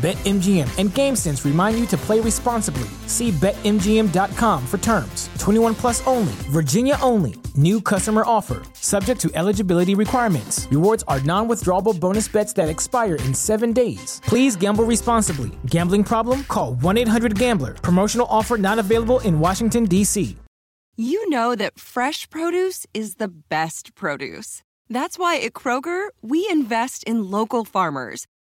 BetMGM and GameSense remind you to play responsibly. See BetMGM.com for terms. 21 plus only, Virginia only. New customer offer, subject to eligibility requirements. Rewards are non withdrawable bonus bets that expire in seven days. Please gamble responsibly. Gambling problem? Call 1 800 Gambler. Promotional offer not available in Washington, D.C. You know that fresh produce is the best produce. That's why at Kroger, we invest in local farmers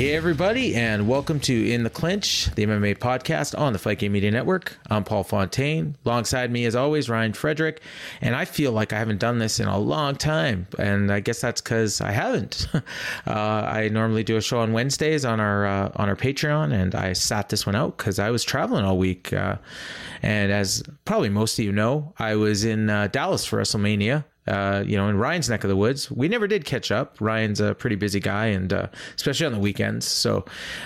Hey, everybody, and welcome to In the Clinch, the MMA podcast on the Fight Game Media Network. I'm Paul Fontaine. Alongside me, as always, Ryan Frederick. And I feel like I haven't done this in a long time. And I guess that's because I haven't. uh, I normally do a show on Wednesdays on our uh, on our Patreon, and I sat this one out because I was traveling all week. Uh, and as probably most of you know, I was in uh, Dallas for WrestleMania uh, you know, in Ryan's neck of the woods. We never did catch up. Ryan's a pretty busy guy, and uh, especially on the weekends. So,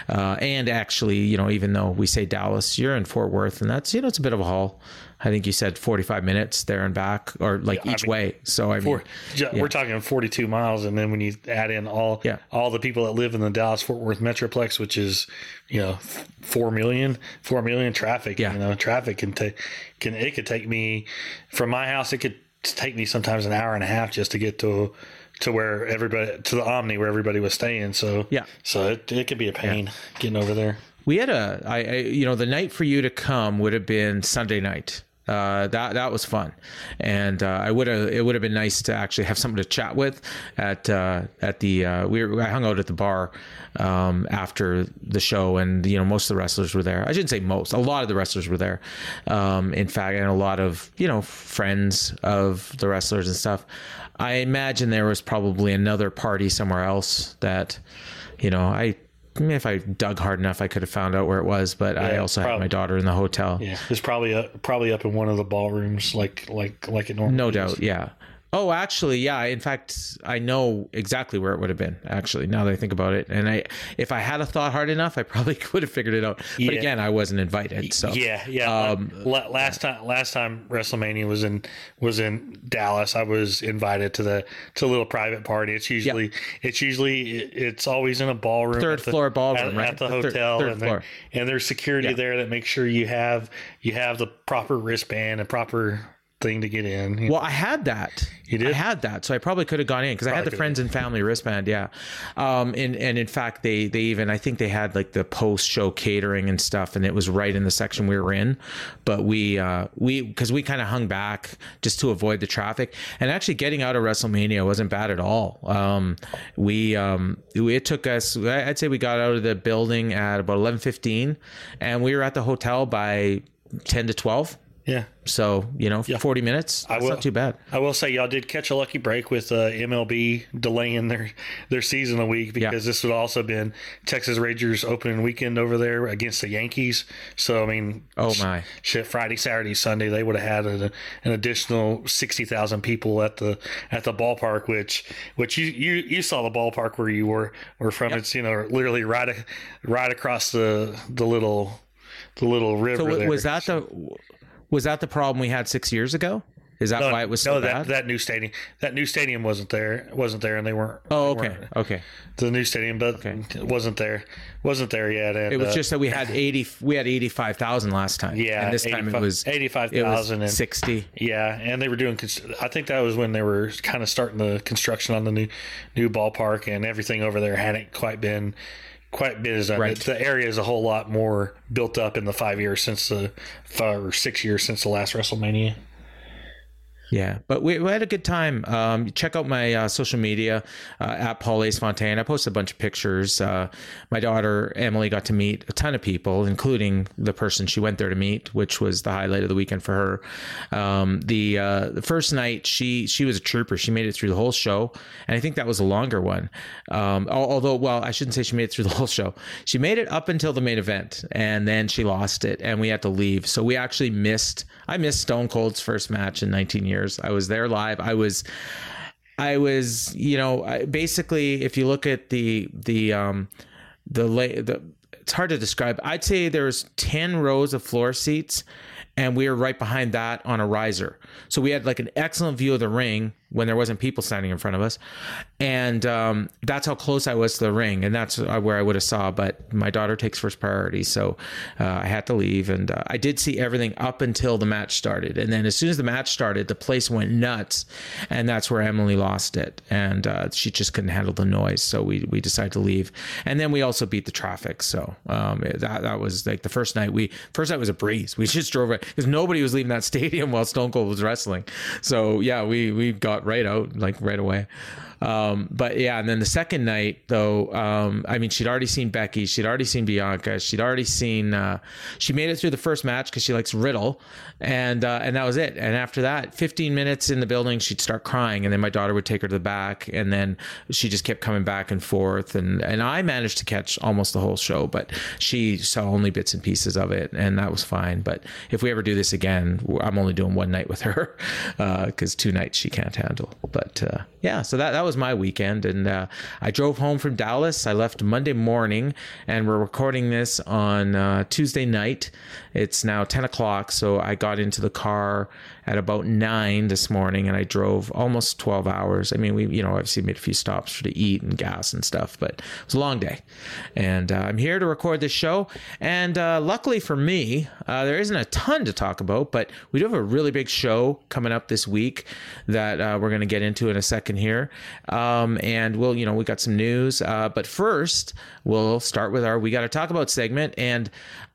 uh, and actually, you know, even though we say Dallas, you're in Fort Worth, and that's you know, it's a bit of a haul. I think you said 45 minutes there and back, or like Yeah, I each mean, way. So I mean, Four, ju- We're talking 42 miles, and then when you add in all Yeah. all the people that live in the Dallas Fort Worth metroplex, which is you know four million, four million traffic. Yeah. you know traffic can take can it could take me from my house. It could take me sometimes an hour and a half just to get to to where everybody to the Omni where everybody was staying. So Yeah. so it it could be a pain getting over there. We had a, I, I, you know, the night for you to come would have been Sunday night. Uh, that that was fun, and uh, I would have. It would have been nice to actually have someone to chat with at uh, at the. Uh, we were, I hung out at the bar um, after the show, and you know most of the wrestlers were there. I shouldn't say most. A lot of the wrestlers were there. Um, in fact, and a lot of you know friends of the wrestlers and stuff. I imagine there was probably another party somewhere else that, you know, I if I dug hard enough, I could have found out where it was. But I Yeah, also had my daughter in the hotel. Yeah, it's probably up, probably up in one of the ballrooms, like like like it normally. No is. doubt. Yeah. Oh, actually, yeah. In fact, I know exactly where it would have been. Actually, now that I think about it, and I, if I had a thought hard enough, I probably would have figured it out. But Yeah. again, I wasn't invited. So Yeah, yeah. Um, La- last time, last time WrestleMania was in was in Dallas. I was invited to the to a little private party. It's usually it's usually it's always in a ballroom, Third the- floor ballroom, at, right? at the The hotel, third and, there- floor. and there's security Yeah. there that makes sure you have you have the proper wristband and proper thing to get in. Well, I had that. You did? I had that, so I probably could have gone in because I had the friends and family wristband. Yeah, um, and and in fact, they they even I think they had like the post show catering and stuff, and it was right in the section we were in. But we uh, we because we kind of hung back just to avoid the traffic, and actually getting out of WrestleMania wasn't bad at all. Um, we um, it took us I'd say we got out of the building at about eleven fifteen, and we were at the hotel by ten to twelve. Yeah. So you know, forty minutes. That's will- not too bad. I will say y'all did catch a lucky break with uh, MLB delaying their their season a week because this would also been Texas Rangers opening weekend over there against the Yankees. So I mean, Oh, my. shit! Friday, Saturday, Sunday they would have had an, an additional sixty thousand people at the at the ballpark, which which you you, you saw the ballpark where you were were from. It's you know literally right right across the the little the little river. So there. was that the was that the problem we had six years ago? Is that no, why it was so no, bad? that that new stadium that new stadium wasn't there wasn't there, and they weren't. oh, okay, weren't- okay. The new stadium, but it wasn't there, wasn't there yet. And, It was uh, just that we had eighty. We had eighty-five thousand last time. Yeah, and this time it was 85,000 It was and- sixty. Yeah, and they were doing. I think that was when they were kind of starting the construction on the new new ballpark, and everything over there hadn't quite been quite been as Right. the area is a whole lot more built up in the five years since the five or six years since the last WrestleMania. Yeah, but we, we had a good time. Um, check out my uh, social media uh, at Paul Ace Fontaine. I posted a bunch of pictures. Uh, my daughter Emily got to meet a ton of people, including the person she went there to meet, which was the highlight of the weekend for her. Um, the uh, the first night, she she was a trooper. She made it through the whole show, and I think that was a longer one. Um, although, well, I shouldn't say she made it through the whole show. She made it up until the main event, and then she lost it, and we had to leave. So we actually missed. I missed Stone Cold's first match in 19 years. I was there live. I was. I was, you know, I, basically, if you look at the the um, the lay the, it's hard to describe. I'd say there's ten rows of floor seats, and we were right behind that on a riser. So we had like an excellent view of the ring when there wasn't people standing in front of us, and um, that's how close I was to the ring, and that's uh, where I would have saw. But my daughter takes first priority, so uh, I had to leave, and uh, I did see everything up until the match started, and then as soon as the match started, the place went nuts, and that's where Emily lost it, and uh, she just couldn't handle the noise, so we we decided to leave, and then we also beat the traffic, so um, that that was like the first night we first night was a breeze. We just drove it because nobody was leaving that stadium while Stone Cold was wrestling, so yeah, we we got right out like right away. Um, but yeah, and then the second night though, um, I mean, she'd already seen Becky, she'd already seen Bianca, she'd already seen. Uh, she made it through the first match because she likes Riddle, and uh, and that was it. And after that, 15 minutes in the building, she'd start crying, and then my daughter would take her to the back, and then she just kept coming back and forth, and and I managed to catch almost the whole show, but she saw only bits and pieces of it, and that was fine. But if we ever do this again, I'm only doing one night with her because two nights she can't handle. But uh, yeah, so that that was my weekend, and uh, I drove home from Dallas. I left Monday morning, and we're recording this on uh, Tuesday night. It's now 10 o'clock, so I got into the car at about nine this morning, and I drove almost 12 hours. I mean, we you know obviously made a few stops to eat and gas and stuff, but it was a long day, and uh, I'm here to record this show. And uh, luckily for me, uh, there isn't a ton to talk about, but we do have a really big show coming up this week that uh, we're going to get into in a second here. Um, and we'll, you know, we got some news. Uh, but first, we'll start with our We Got to Talk About segment. And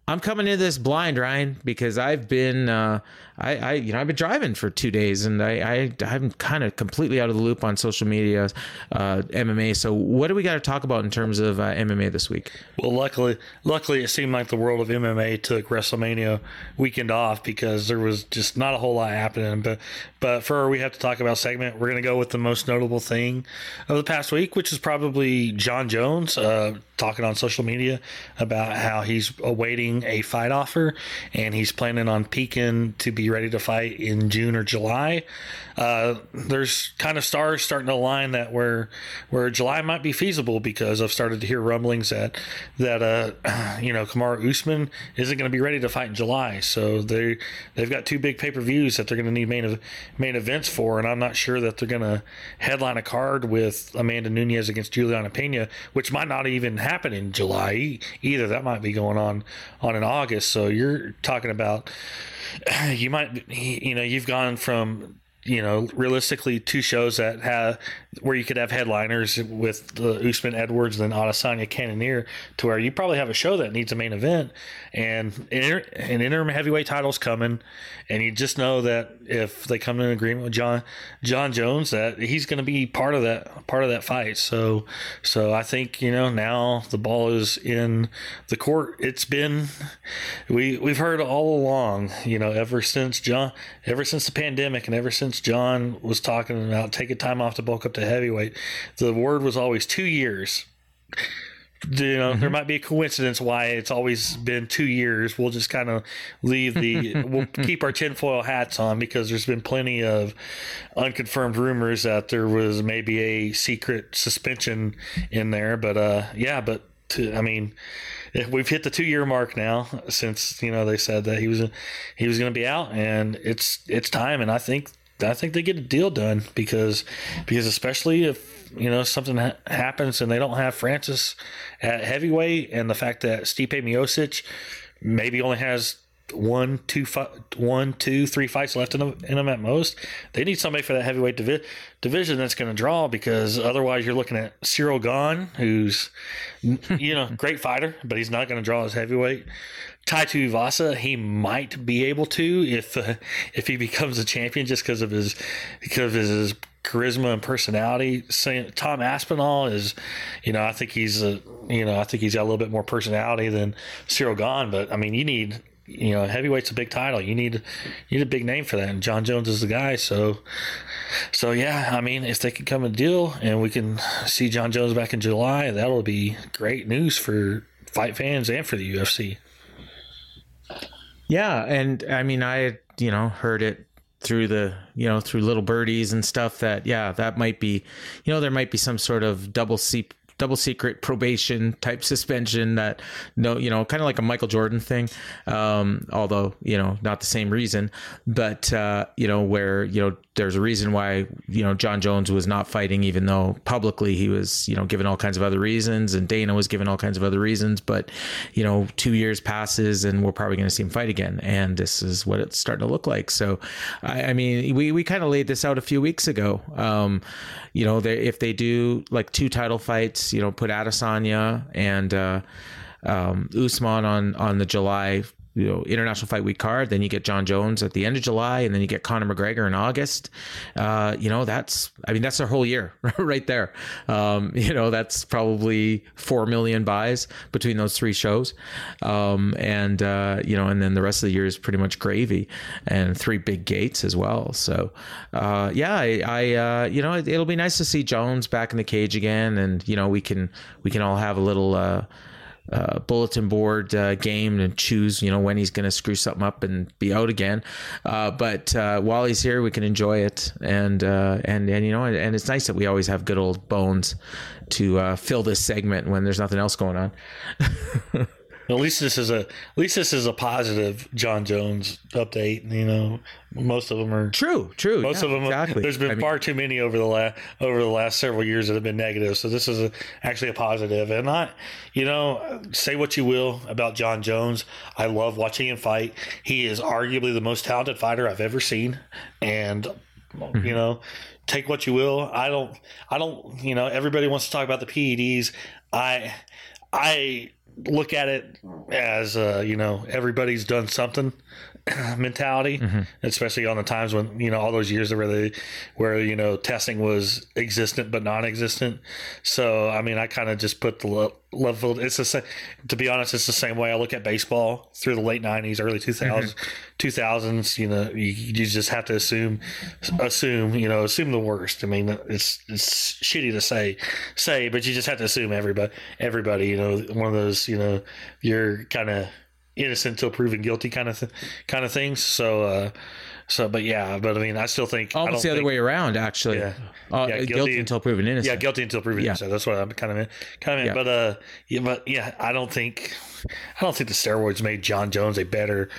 I'm coming into this blind, Ryan, because I've been, uh, I, I, you know, I've been driving for two days, and I, I, I'm kind of completely out of the loop on social media, uh, MMA. So, what do we got to talk about in terms of uh, MMA this week? Well, luckily, luckily, it seemed like the world of MMA took WrestleMania weekend off because there was just not a whole lot happening. But, but for we have to talk about segment, we're to go with the most notable thing of the past week, which is probably Jon Jones uh, talking on social media about how he's awaiting a fight offer and he's planning on peaking to be ready to fight in June or July. Uh, there's kind of stars starting to align that where where July might be feasible because I've started to hear rumblings that that uh you know Kamaru Usman isn't going to be ready to fight in July, so they they've got two big pay per views that they're going to need main main events for, and I'm not sure that they're going to headline a card with Amanda Nunes against Julianna Peña, which might not even happen in July either. That might be going on on in August. So you're talking about you might you know you've gone from you know, realistically, two shows that have where you could have headliners with the Usman Edwards and Adesanya Cannonier, to where you probably have a show that needs a main event, and an interim heavyweight title's coming, and you just know that if they come to an agreement with Jon Jon Jones, that he's going to be part of that part of that fight. So, so I think you know now the ball is in the court. It's been we we've heard all along, you know, ever since Jon, ever since the pandemic, and ever since Jon was talking about taking time off to bulk up to heavyweight, the word was always two years. You know, mm-hmm. there might be a coincidence why it's always been two years. We'll just kind of leave the, we'll keep our tinfoil hats on because there's been plenty of unconfirmed rumors that there was maybe a secret suspension in there. But uh, yeah, but to, I mean, we've hit the two year mark now since you know they said that he was he was going to be out, and it's it's time. And I think I think they get a deal done because because especially if you know something ha- happens and they don't have Francis at heavyweight, and the fact that Stipe Miocic maybe only has one, two, fi- one, two, three fights left in them, in at most. They need somebody for that heavyweight divi- division that's going to draw because otherwise you're looking at Ciryl Gane, who's you know great fighter, but he's not going to draw as heavyweight. Tai Tuivasa, he might be able to if uh, if he becomes a champion just because of his because of his charisma and personality. Tom Aspinall is, you know, I think he's a, you know, I think he's got a little bit more personality than Ciryl Gane. But I mean, you need, you know, heavyweight's a big title. You need, you need a big name for that, and Jon Jones is the guy. So, so yeah, I mean, if they can come a deal and we can see Jon Jones back in July, that'll be great news for fight fans and for the UFC. Yeah, and I mean, I you know heard it through the you know through little birdies and stuff that yeah that might be you know there might be some sort of double seat double secret probation type suspension that no you know kind of like a michael jordan thing um, although you know not the same reason but uh, you know where you know there's a reason why you know jon jones was not fighting even though publicly he was you know given all kinds of other reasons and dana was given all kinds of other reasons. But you know two years passes and we're probably going to see him fight again. And this is what it's starting to look like. So i, I mean we, we kind of laid this out a few weeks ago. Um, you know they, if they do like two title fights you know, put Adesanya and uh, um, Usman on on the July you know international fight week card. Then you get jon jones at the end of july and then you get conor mcgregor in august. Uh, you know that's i mean that's their whole year right there. Um, you know that's probably four million buys between those three shows. Um, and uh, you know and then the rest of the year is pretty much gravy and three big gates as well. So uh, yeah i, I uh, you know it, will be nice to see jones back in the cage again. And you know we can we can all have a little uh, bulletin board uh, game and choose, you know, when he's going to screw something up and be out again. Uh, but uh, while he's here, we can enjoy it, and uh, and and you know, and it's nice that we always have good old bones to uh, fill this segment when there's nothing else going on. At least this is a at least this is a positive Jon Jones update. You know, most of them are true. True. Most yeah, of them. Exactly. There's been I far mean, too many over the last over the last several years that have been negative. So this is a, actually a positive. And I, you know, say what you will about Jon Jones. I love watching him fight. He is arguably the most talented fighter I've ever seen, and mm-hmm. you know take what you will. I don't. I don't. You know, everybody wants to talk about the PEDs. I. I look at it as uh, you know everybody's done something mentality, mm-hmm. especially on the times when you know all those years where they where you know testing was existent but non-existent. So I mean, I kind of just put the level. It's the same. To be honest, it's the same way I look at baseball through the late '90s, early 2000s. Mm-hmm. 2000s. You know, you, you just have to assume, assume. You know, assume the worst. I mean, it's it's shitty to say, say, but you just have to assume everybody, everybody. You know, one of those. You know, you're kind of innocent until proven guilty kind of th- kind of things. So. uh so, but yeah, but I mean, I still think almost the other think, way around, actually. Yeah, uh, yeah guilty, guilty, until proven innocent. Yeah, guilty until proven yeah. innocent. That's what I'm kind of in, kind of. Yeah. But uh, yeah, but yeah, I don't think I don't think the steroids made Jon Jones a better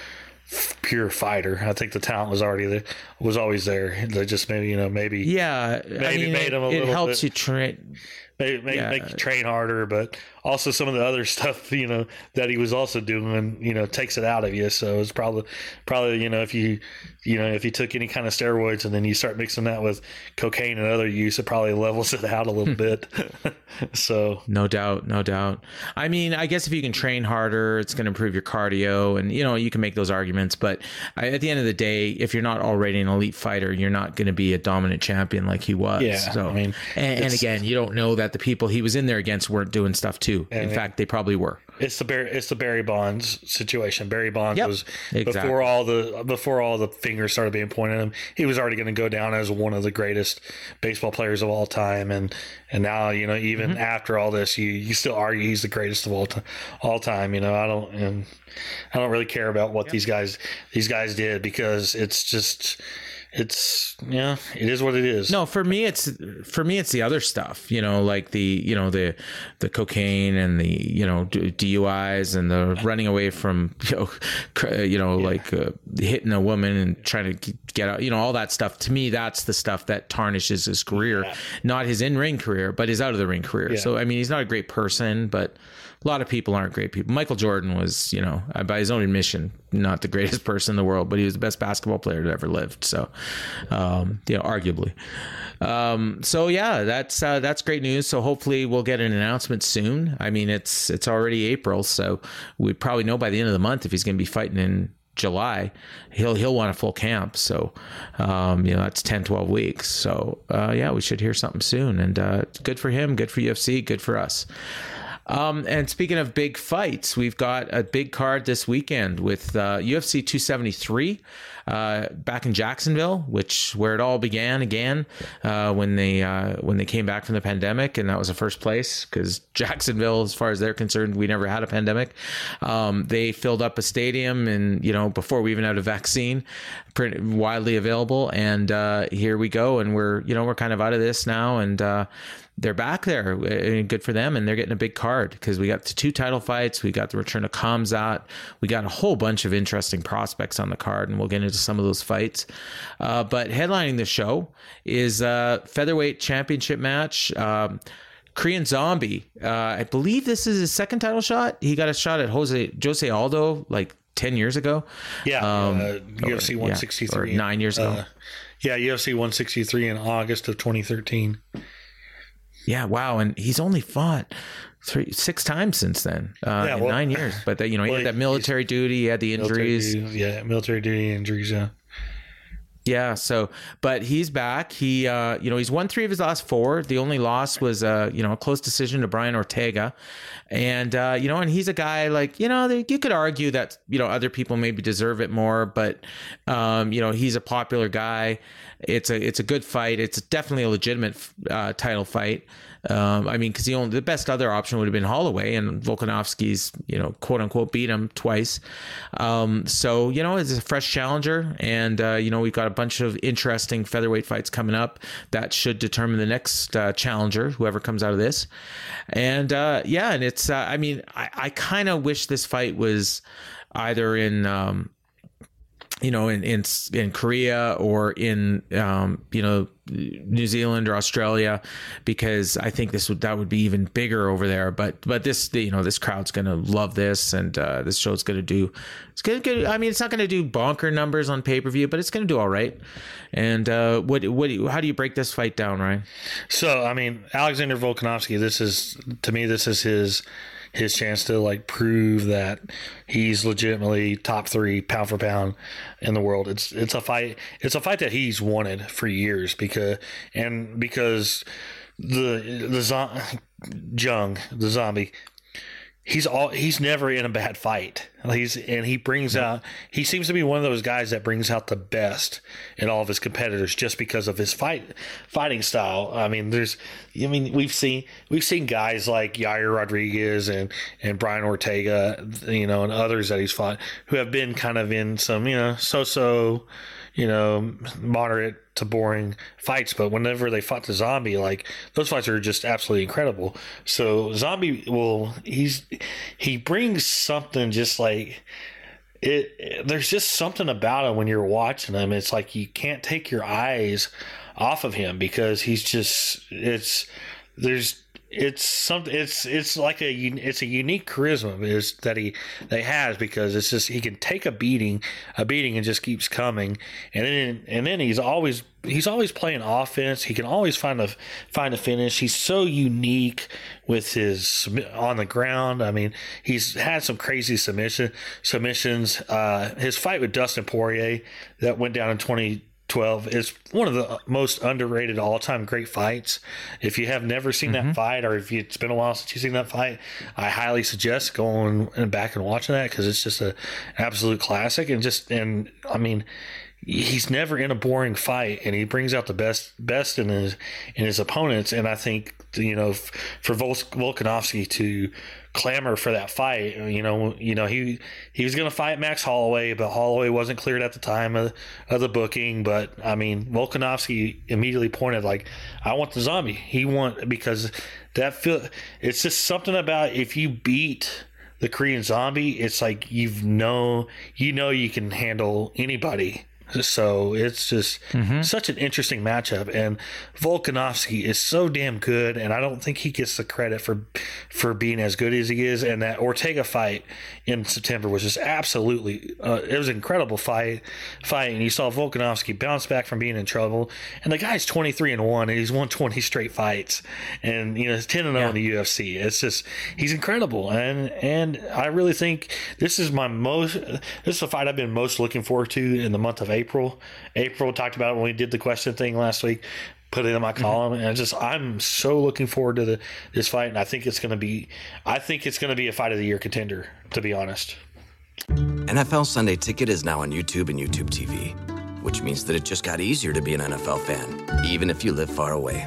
pure fighter. I think the talent was already there, was always there. They just maybe you know maybe yeah maybe I mean, made him a it, little. It helps bit, you train Maybe, make, yeah. make you train harder, but also some of the other stuff, you know, that he was also doing, you know, takes it out of you. So it's probably, probably, you know, if you, you know, if you took any kind of steroids and then you start mixing that with cocaine and other use, it probably levels it out a little bit. so no doubt, no doubt. I mean, I guess if you can train harder, it's going to improve your cardio, and you know, you can make those arguments. But at the end of the day, if you're not already an elite fighter, you're not going to be a dominant champion like he was. Yeah. So I mean, and, and again, you don't know that the people he was in there against weren't doing stuff too. In fact, they probably were. It's the Barry, it's the Barry Bonds situation. Barry Bonds yep, was exactly. before all the before all the fingers started being pointed at him. He was already going to go down as one of the greatest baseball players of all time, and and now you know even mm-hmm. after all this, you you still argue he's the greatest of all time. All time, you know. I don't and I don't really care about what yep. these guys these guys did because it's just it's yeah, it is what it is. No, for me it's for me it's the other stuff. You know, like the you know the the cocaine and the you know DUIs and the running away from you know you know yeah. like uh, hitting a woman and trying to get out. You know all that stuff. To me, that's the stuff that tarnishes his career, yeah. not his in ring career, but his out of the ring career. Yeah. So I mean, he's not a great person, but a lot of people aren't great people. Michael Jordan was, you know, by his own admission, not the greatest person in the world, but he was the best basketball player that ever lived. So, um, you know, arguably. Um, so yeah, that's uh, that's great news. So hopefully we'll get an announcement soon. I mean, it's it's already April, so we probably know by the end of the month if he's going to be fighting in July, he'll he'll want a full camp. So, um, you know, that's 10, 12 weeks. So, uh, yeah, we should hear something soon. And uh, good for him, good for UFC, good for us. Um, and speaking of big fights, we've got a big card this weekend with uh, UFC 273 uh, back in Jacksonville, which where it all began again uh, when they uh, when they came back from the pandemic, and that was the first place because Jacksonville, as far as they're concerned, we never had a pandemic. Um, they filled up a stadium, and you know before we even had a vaccine, pretty widely available, and uh, here we go, and we're you know we're kind of out of this now, and uh, they're back there and good for them and they're getting a big card because we got the two title fights we got the return of Khamzat we got a whole bunch of interesting prospects on the card and we'll get into some of those fights uh, but headlining the show is a featherweight championship match um, Korean Zombie, uh, I believe this is his second title shot. He got a shot at Jose Jose Aldo like ten years ago. Yeah, um, uh, UFC 163, yeah, nine years ago. Uh, yeah, UFC 163 in August of 2013. Yeah, wow, and he's only fought three six times since then uh, yeah, in nine years. But that you know well, he had that military duty, he had the injuries. Military duty, yeah, military duty injuries. Yeah. Yeah, so but he's back. He uh, you know, he's won 3 of his last 4. The only loss was uh, you know, a close decision to Brian Ortega. And uh, you know, and he's a guy like, you know, you could argue that, you know, other people maybe deserve it more, but um, you know, he's a popular guy. It's a it's a good fight. It's definitely a legitimate uh, title fight. Um, I mean, because the only the best other option would have been Holloway, and Volkanovski's you know quote unquote beat him twice. Um, so you know it's a fresh challenger, and uh, you know we've got a bunch of interesting featherweight fights coming up that should determine the next uh, challenger, whoever comes out of this. And uh, yeah, and it's uh, I mean I, I kind of wish this fight was either in um, you know, in in in Korea or in um, you know New Zealand or Australia, because I think this would that would be even bigger over there. But but this you know this crowd's gonna love this, and uh, this show's gonna do it's gonna get. I mean, it's not gonna do bonker numbers on pay per view, but it's gonna do all right. And uh, what what how do you break this fight down, Ryan? So I mean, Alexander Volkanovski. This is to me, this is his his chance to like prove that he's legitimately top three pound for pound in the world. It's it's a fight. It's a fight that he's wanted for years because and because the the zo- Jung the zombie he's all he's never in a bad fight. He's and he brings yeah. out he seems to be one of those guys that brings out the best in all of his competitors just because of his fight fighting style. I mean, there's I mean we've seen we've seen guys like Yair Rodriguez and and Brian Ortega, you know, and others that he's fought who have been kind of in some you know so so you know, moderate to boring fights. But whenever they fought the zombie, like those fights are just absolutely incredible. So zombie will he's he brings something just like it. There's just something about him when you're watching him. It's like you can't take your eyes off of him because he's just it's there's it's something it's it's like a it's a unique charisma is that he they has because it's just he can take a beating a beating and just keeps coming. And then and then he's always he's always playing offense. He can always find a find a finish. He's so unique with his on the ground. I mean he's had some crazy submission submissions. Uh his fight with dustin poirier that went down in 20 12 is one of the most underrated all-time great fights if you have never seen mm-hmm. that fight or if it's been a while since you've seen that fight i highly suggest going back and watching that because it's just a absolute classic and just and i mean he's never in a boring fight, and he brings out the best best in his in his opponents. And I think you know for Volkanovski to clamor for that fight. You know, you know he he was going to fight Max Holloway, but Holloway wasn't cleared at the time of, of the booking. But I mean, Volkanovski immediately pointed like, "I want the zombie." He want because that feel it's just something about if you beat the Korean zombie, it's like you've know you know you can handle anybody so it's just mm-hmm. such an interesting matchup, and Volkanovski is so damn good, and I don't think he gets the credit for for being as good as he is. And that Ortega fight in September was just absolutely uh, it was an incredible fight fight, and you saw Volkanovski bounce back from being in trouble, and the guy's twenty three and one, and he's won twenty straight fights, and you know he's ten and zero oh in the UFC. It's just he's incredible, and and I really think this is my most this is the fight I've been most looking forward to in the month of April. April. April talked about it when we did the question thing last week. Put it in my mm-hmm. column, mm-hmm. and I just I'm so looking forward to the, this fight, and I think it's going to be I think it's going to be a fight of the year contender. To be honest, NFL Sunday Ticket is now on YouTube and YouTube TV, which means that it just got easier to be an NFL fan, even if you live far away.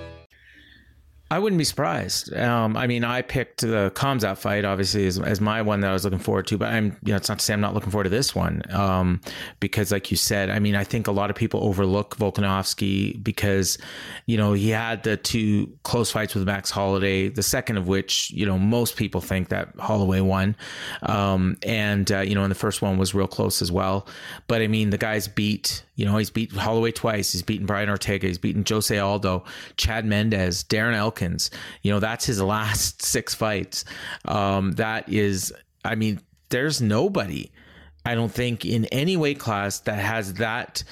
I wouldn't be surprised. Um, I mean, I picked the Khamzat fight obviously as, as, my one that I was looking forward to, but I'm, you know, it's not to say I'm not looking forward to this one um, because, like you said, I mean, I think a lot of people overlook Volkanovski because, you know, he had the two close fights with Max Holloway, the second of which, you know, most people think that Holloway won, um, and uh, you know, and the first one was real close as well. But I mean, the guy's beat you know, he's beat Holloway twice. He's beaten Brian Ortega. He's beaten Jose Aldo, Chad Mendes, Darren Elkins. You know, that's his last six fights. Um, that is, I mean, there's nobody, I don't think, in any weight class that has that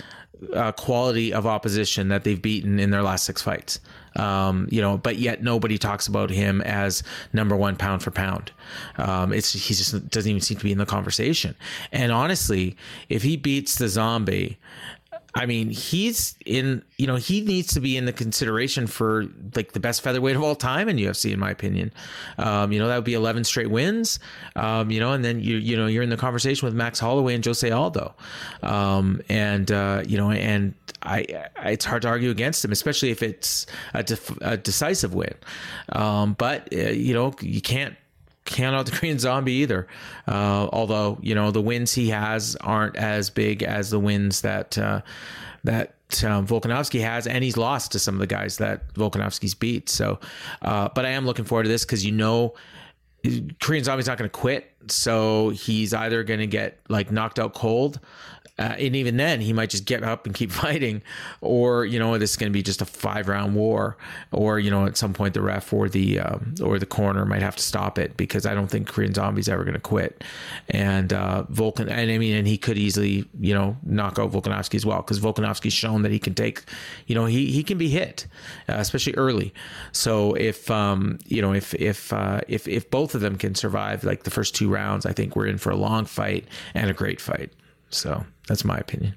uh, quality of opposition that they've beaten in their last six fights. Um, you know, but yet nobody talks about him as number one pound for pound. Um, it's he just doesn't even seem to be in the conversation. And honestly, if he beats the zombie, I mean, he's in, you know, he needs to be in the consideration for like the best featherweight of all time in UFC, in my opinion. Um, you know, that would be 11 straight wins, um, you know, and then you, you know, you're in the conversation with Max Holloway and Jose Aldo. Um, and, uh, you know, and I, I, it's hard to argue against him, especially if it's a, def- a decisive win. Um, but, uh, you know, you can't, count out the Korean Zombie either. Uh, although you know the wins he has aren't as big as the wins that uh, that um, Volkanovski has, and he's lost to some of the guys that Volkanovski's beat. So, uh, but I am looking forward to this because you know. Korean Zombie's not going to quit, so he's either going to get like knocked out cold, uh, and even then, he might just get up and keep fighting, or you know, this is going to be just a five round war, or you know, at some point the ref or the um, or the corner might have to stop it because I don't think Korean Zombie's ever going to quit. And uh, Volkan, and I mean, and he could easily you know knock out Volkanovski as well because Volkanovski's shown that he can take, you know, he he can be hit, uh, especially early. So if um, you know if if uh, if if both of them can survive like the first two rounds, I think we're in for a long fight and a great fight. So that's my opinion.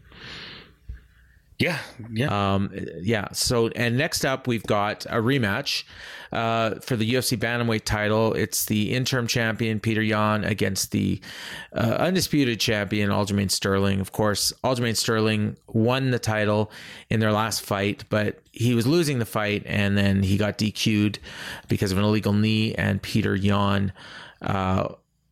Yeah, yeah, um, yeah. So, and next up, we've got a rematch uh, for the UFC bantamweight title. It's the interim champion Petr Yan against the uh, undisputed champion Aljamain Sterling. Of course, Aljamain Sterling won the title in their last fight, but he was losing the fight, and then he got DQ'd because of an illegal knee, and Petr Yan. Uh,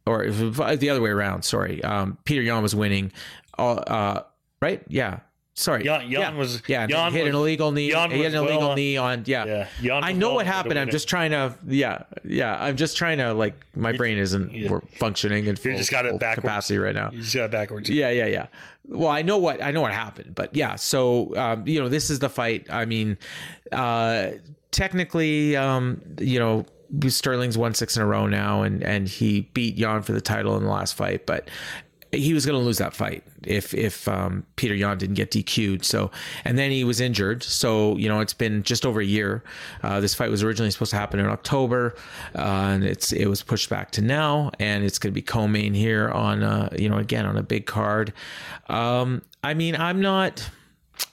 or the other way around. Sorry, um, Petr Yan was winning. Uh, right? Yeah. sorry. Yan- Yan yeah. was- yeah. Yan hit an illegal knee. Yan hit an illegal well- knee on. Yeah. Yeah, Yan I know well what happened. I'm just trying to. Yeah. Yeah. I'm just trying to like my brain isn't yeah. functioning in full, You just got it backwards. capacity right now. You just got it backwards. Yeah, yeah, yeah. Well, I know what I know what happened, but yeah. So um, you know, this is the fight. I mean, uh, technically, um, you know, Sterling's won six in a row now, and and he beat Yan for the title in the last fight, but he was going to lose that fight if if um, Petr Yan didn't get DQ'd. So and then he was injured. So you know it's been just over a year. Uh, this fight was originally supposed to happen in October, uh, and it's it was pushed back to now, and it's going to be co-main here on uh, you know again on a big card. Um, I mean I'm not.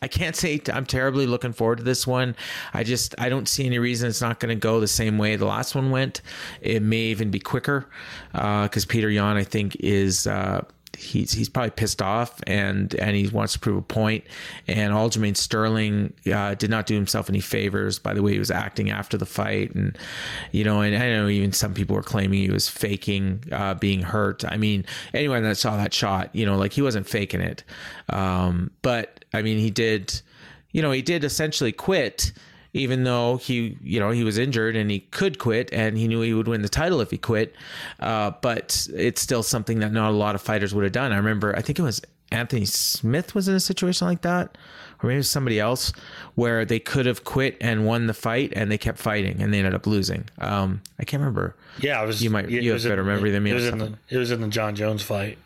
I can't say I'm terribly looking forward to this one. I just I don't see any reason it's not going to go the same way the last one went. It may even be quicker because Petr Yan I think is. Uh, He's, he's probably pissed off and and he wants to prove a point. And Aljamain Sterling uh, did not do himself any favors by the way he was acting after the fight, and you know, and I know even some people were claiming he was faking uh, being hurt. I mean, anyone that saw that shot, you know, like he wasn't faking it. Um, but I mean, he did, you know, he did essentially quit even though he, you know, he was injured and he could quit and he knew he would win the title if he quit. Uh, but it's still something that not a lot of fighters would have done. I remember, I think it was Anthony Smith was in a situation like that, or maybe somebody else where they could have quit and won the fight and they kept fighting and they ended up losing. Um, I can't remember. Yeah, I was. You might- it you have in- better memory than me It was in the. It was in the Jon Jones fight.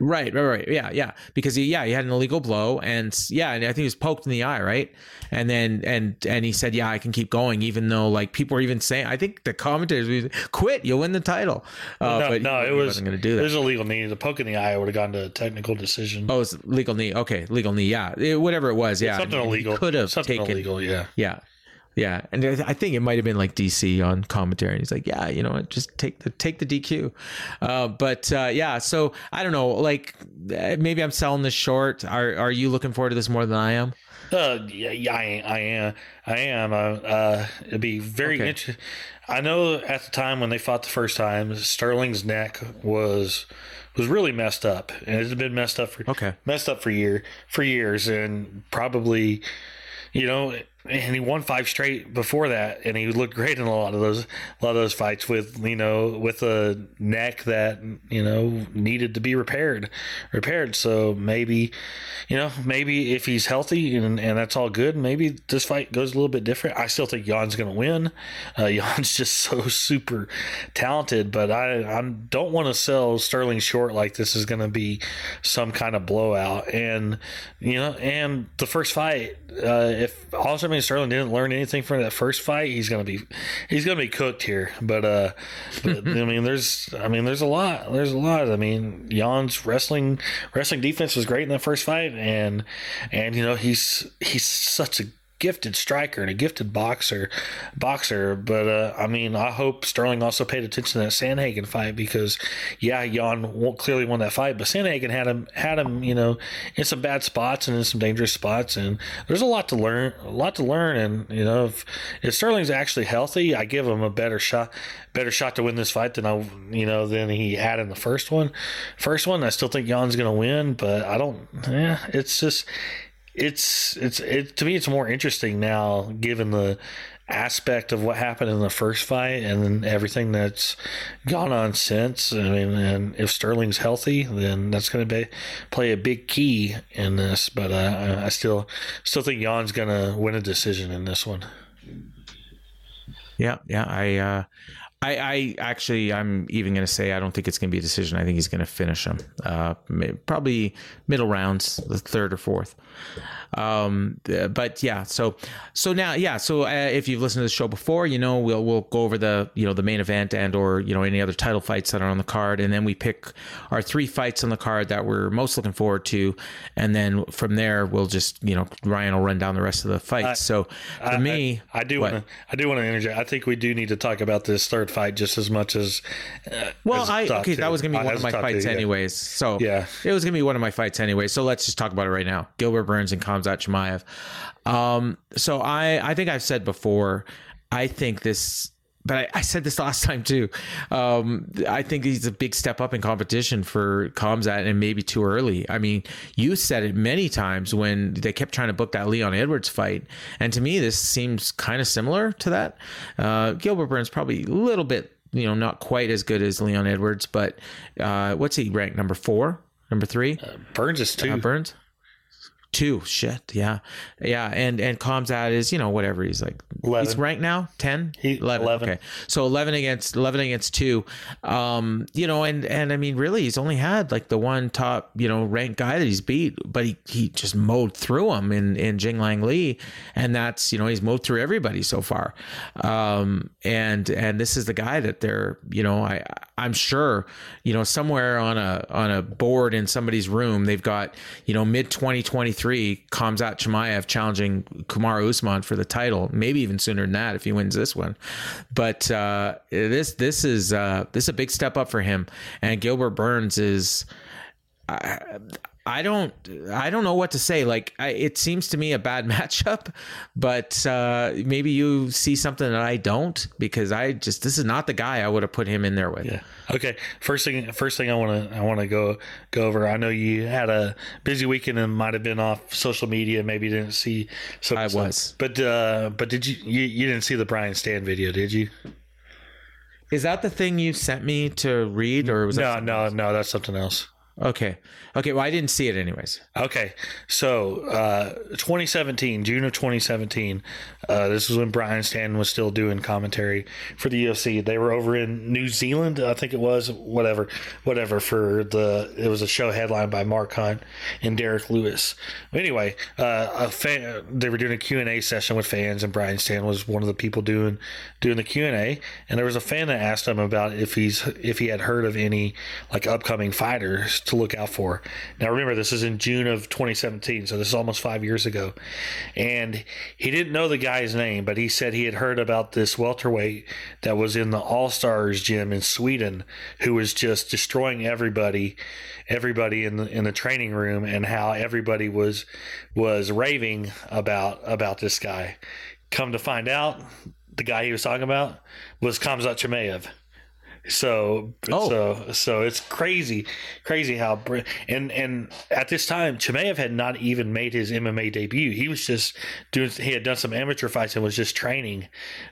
Right, right, right. Yeah, yeah. Because he, yeah, he had an illegal blow, and yeah, and I think he was poked in the eye, right? And then, and and he said, "Yeah, I can keep going," even though like people were even saying, I think the commentators, were, "Quit, you'll win the title." Uh, no, but no, he it was wasn't going to do It that. was a legal knee. The poke in the eye would have gone to a technical decision. oh, it's legal knee. Okay, legal knee. Yeah, It- whatever it was. Yeah, something illegal. Could have something taken. illegal. Yeah. Yeah. Yeah, and I I think it might have been like DC on commentary, and he's like, "Yeah, you know what? Just take the take the DQ." Uh, but uh, yeah, so I don't know. Like, uh, maybe I'm selling this short. Are Are you looking forward to this more than I am? Uh, yeah, yeah, I, am- I am. I am. Uh, uh, it'd be very Okay. interesting. I know at the time when they fought the first time, Sterling's neck was was really messed up, and it had been messed up for Okay. messed up for year for years, and probably, you know, and he won five straight before that, and he looked great in a lot of those a lot of those fights with you know with a neck that you know needed to be repaired, repaired. So maybe, you know, maybe if he's healthy and and that's all good, maybe this fight goes a little bit different. I still think Yan's going to win. Uh, Yan's just so super talented, but I I don't want to sell Sterling short like this is going to be some kind of blowout. And you know, and the first fight, uh, if Aljamain Sterling didn't learn anything from that first fight, he's going to be he's to be cooked here. But uh, but, I mean, there's I mean, there's a lot. There's a lot. I mean, Yan's wrestling wrestling defense was great in that first fight, and and you know he's he's such a gifted striker and a gifted boxer boxer but uh, I mean I hope Sterling also paid attention to that Sandhagen fight because yeah Yan clearly won that fight but Sandhagen had him had him you know in some bad spots and in some dangerous spots and there's a lot to learn a lot to learn and you know if, if Sterling's actually healthy I give him a better shot better shot to win this fight than I you know than he had in the first one. First one I still think Yan's gonna win but I don't yeah it's just it's it's it to me it's more interesting now given the aspect of what happened in the first fight and then everything that's gone on since i mean and if sterling's healthy then that's going to be play a big key in this but uh, I- still still think yan's going to win a decision in this one Yeah, yeah. I, uh, I, I actually, I'm even going to say I don't think it's going to be a decision. I think he's going to finish him. Uh, probably middle rounds, the third or fourth. Um, uh, but yeah, so so now, yeah. So uh, if you've listened to the show before, you know we'll we'll go over the you know the main event and or you know any other title fights that are on the card, and then we pick our three fights on the card that we're most looking forward to, and then from there we'll just you know Ryan will run down the rest of the fights. so for I- me, I, I do want to. I do want to interject. I think we do need to talk about this third fight just as much as. Uh, Well, as I okay, two. that was gonna be Uh, one of my fights two, yeah. anyways. So Yeah. it was gonna be one of my fights anyway. So let's just talk about it right now. Gilbert Burns and Khamzat Chimaev. Um, so I I think I've said before, I think this but I, I, said this last time too. Um, I think he's a big step up in competition for Khamzat and maybe too early. I mean, you said it many times when they kept trying to book that Leon Edwards fight. And to me, this seems kind of similar to that. Uh, Gilbert Burns probably a little bit, you know, not quite as good as Leon Edwards, but uh, what's he ranked? Number four? Number three? Uh, Burns is two. Uh, Burns? Two. Shit. Yeah. Yeah. And and Khamzat is, you know, whatever. He's like 11. he's ranked now? Ten? He- 11. 11. Okay. So eleven against eleven against two. Um, you know, and and I mean really he's only had like the one top, you know, ranked guy that he's beat, but he, he just mowed through him in, in Jingliang Li. And that's, you know, he's mowed through everybody so far. Um and and this is the guy that they're, you know, I I'm sure, you know, somewhere on a on a board in somebody's room, they've got, you know, mid 2023 Khamzat Chimaev challenging Kamaru Usman for the title, maybe even sooner than that if he wins this one. But uh, this this is uh, this is a big step up for him, and Gilbert Burns is. I don't I don't know what to say. Like I, it seems to me a bad matchup, but uh, maybe you see something that I don't because I just this is not the guy I would have put him in there with. Yeah. Okay. First thing. First thing I want to I want to go go over. I know you had a busy weekend and might have been off social media. Maybe didn't see. Some I stuff. was. But uh, but did you, you you didn't see the Brian Stann video? Did you? Is that the thing you sent me to read, or was that No, no, no. That's something else. Okay. Okay. Well, I didn't see it anyways. Okay, so uh, 2017, June of 2017. Uh, this was when Brian Stanton was still doing commentary for the UFC. They were over in New Zealand, I think it was, whatever, whatever. For the it was a show headlined by Mark Hunt and Derek Lewis. Anyway, uh, a fan, they were doing a Q and A session with fans, and Brian Stanton was one of the people doing doing the Q and A. And there was a fan that asked him about if he's if he had heard of any like upcoming fighters to look out for. Now remember, this is in June of 2017, so this is almost five years ago. And he didn't know the guy's name, but he said he had heard about this welterweight that was in the All Stars gym in Sweden, who was just destroying everybody, everybody in the in the training room, and how everybody was was raving about about this guy. Come to find out, the guy he was talking about was Khamzat Chimaev. So Oh. so so it's crazy, crazy how and and at this time Chimaev had not even made his MMA debut. He was just doing he had done some amateur fights and was just training.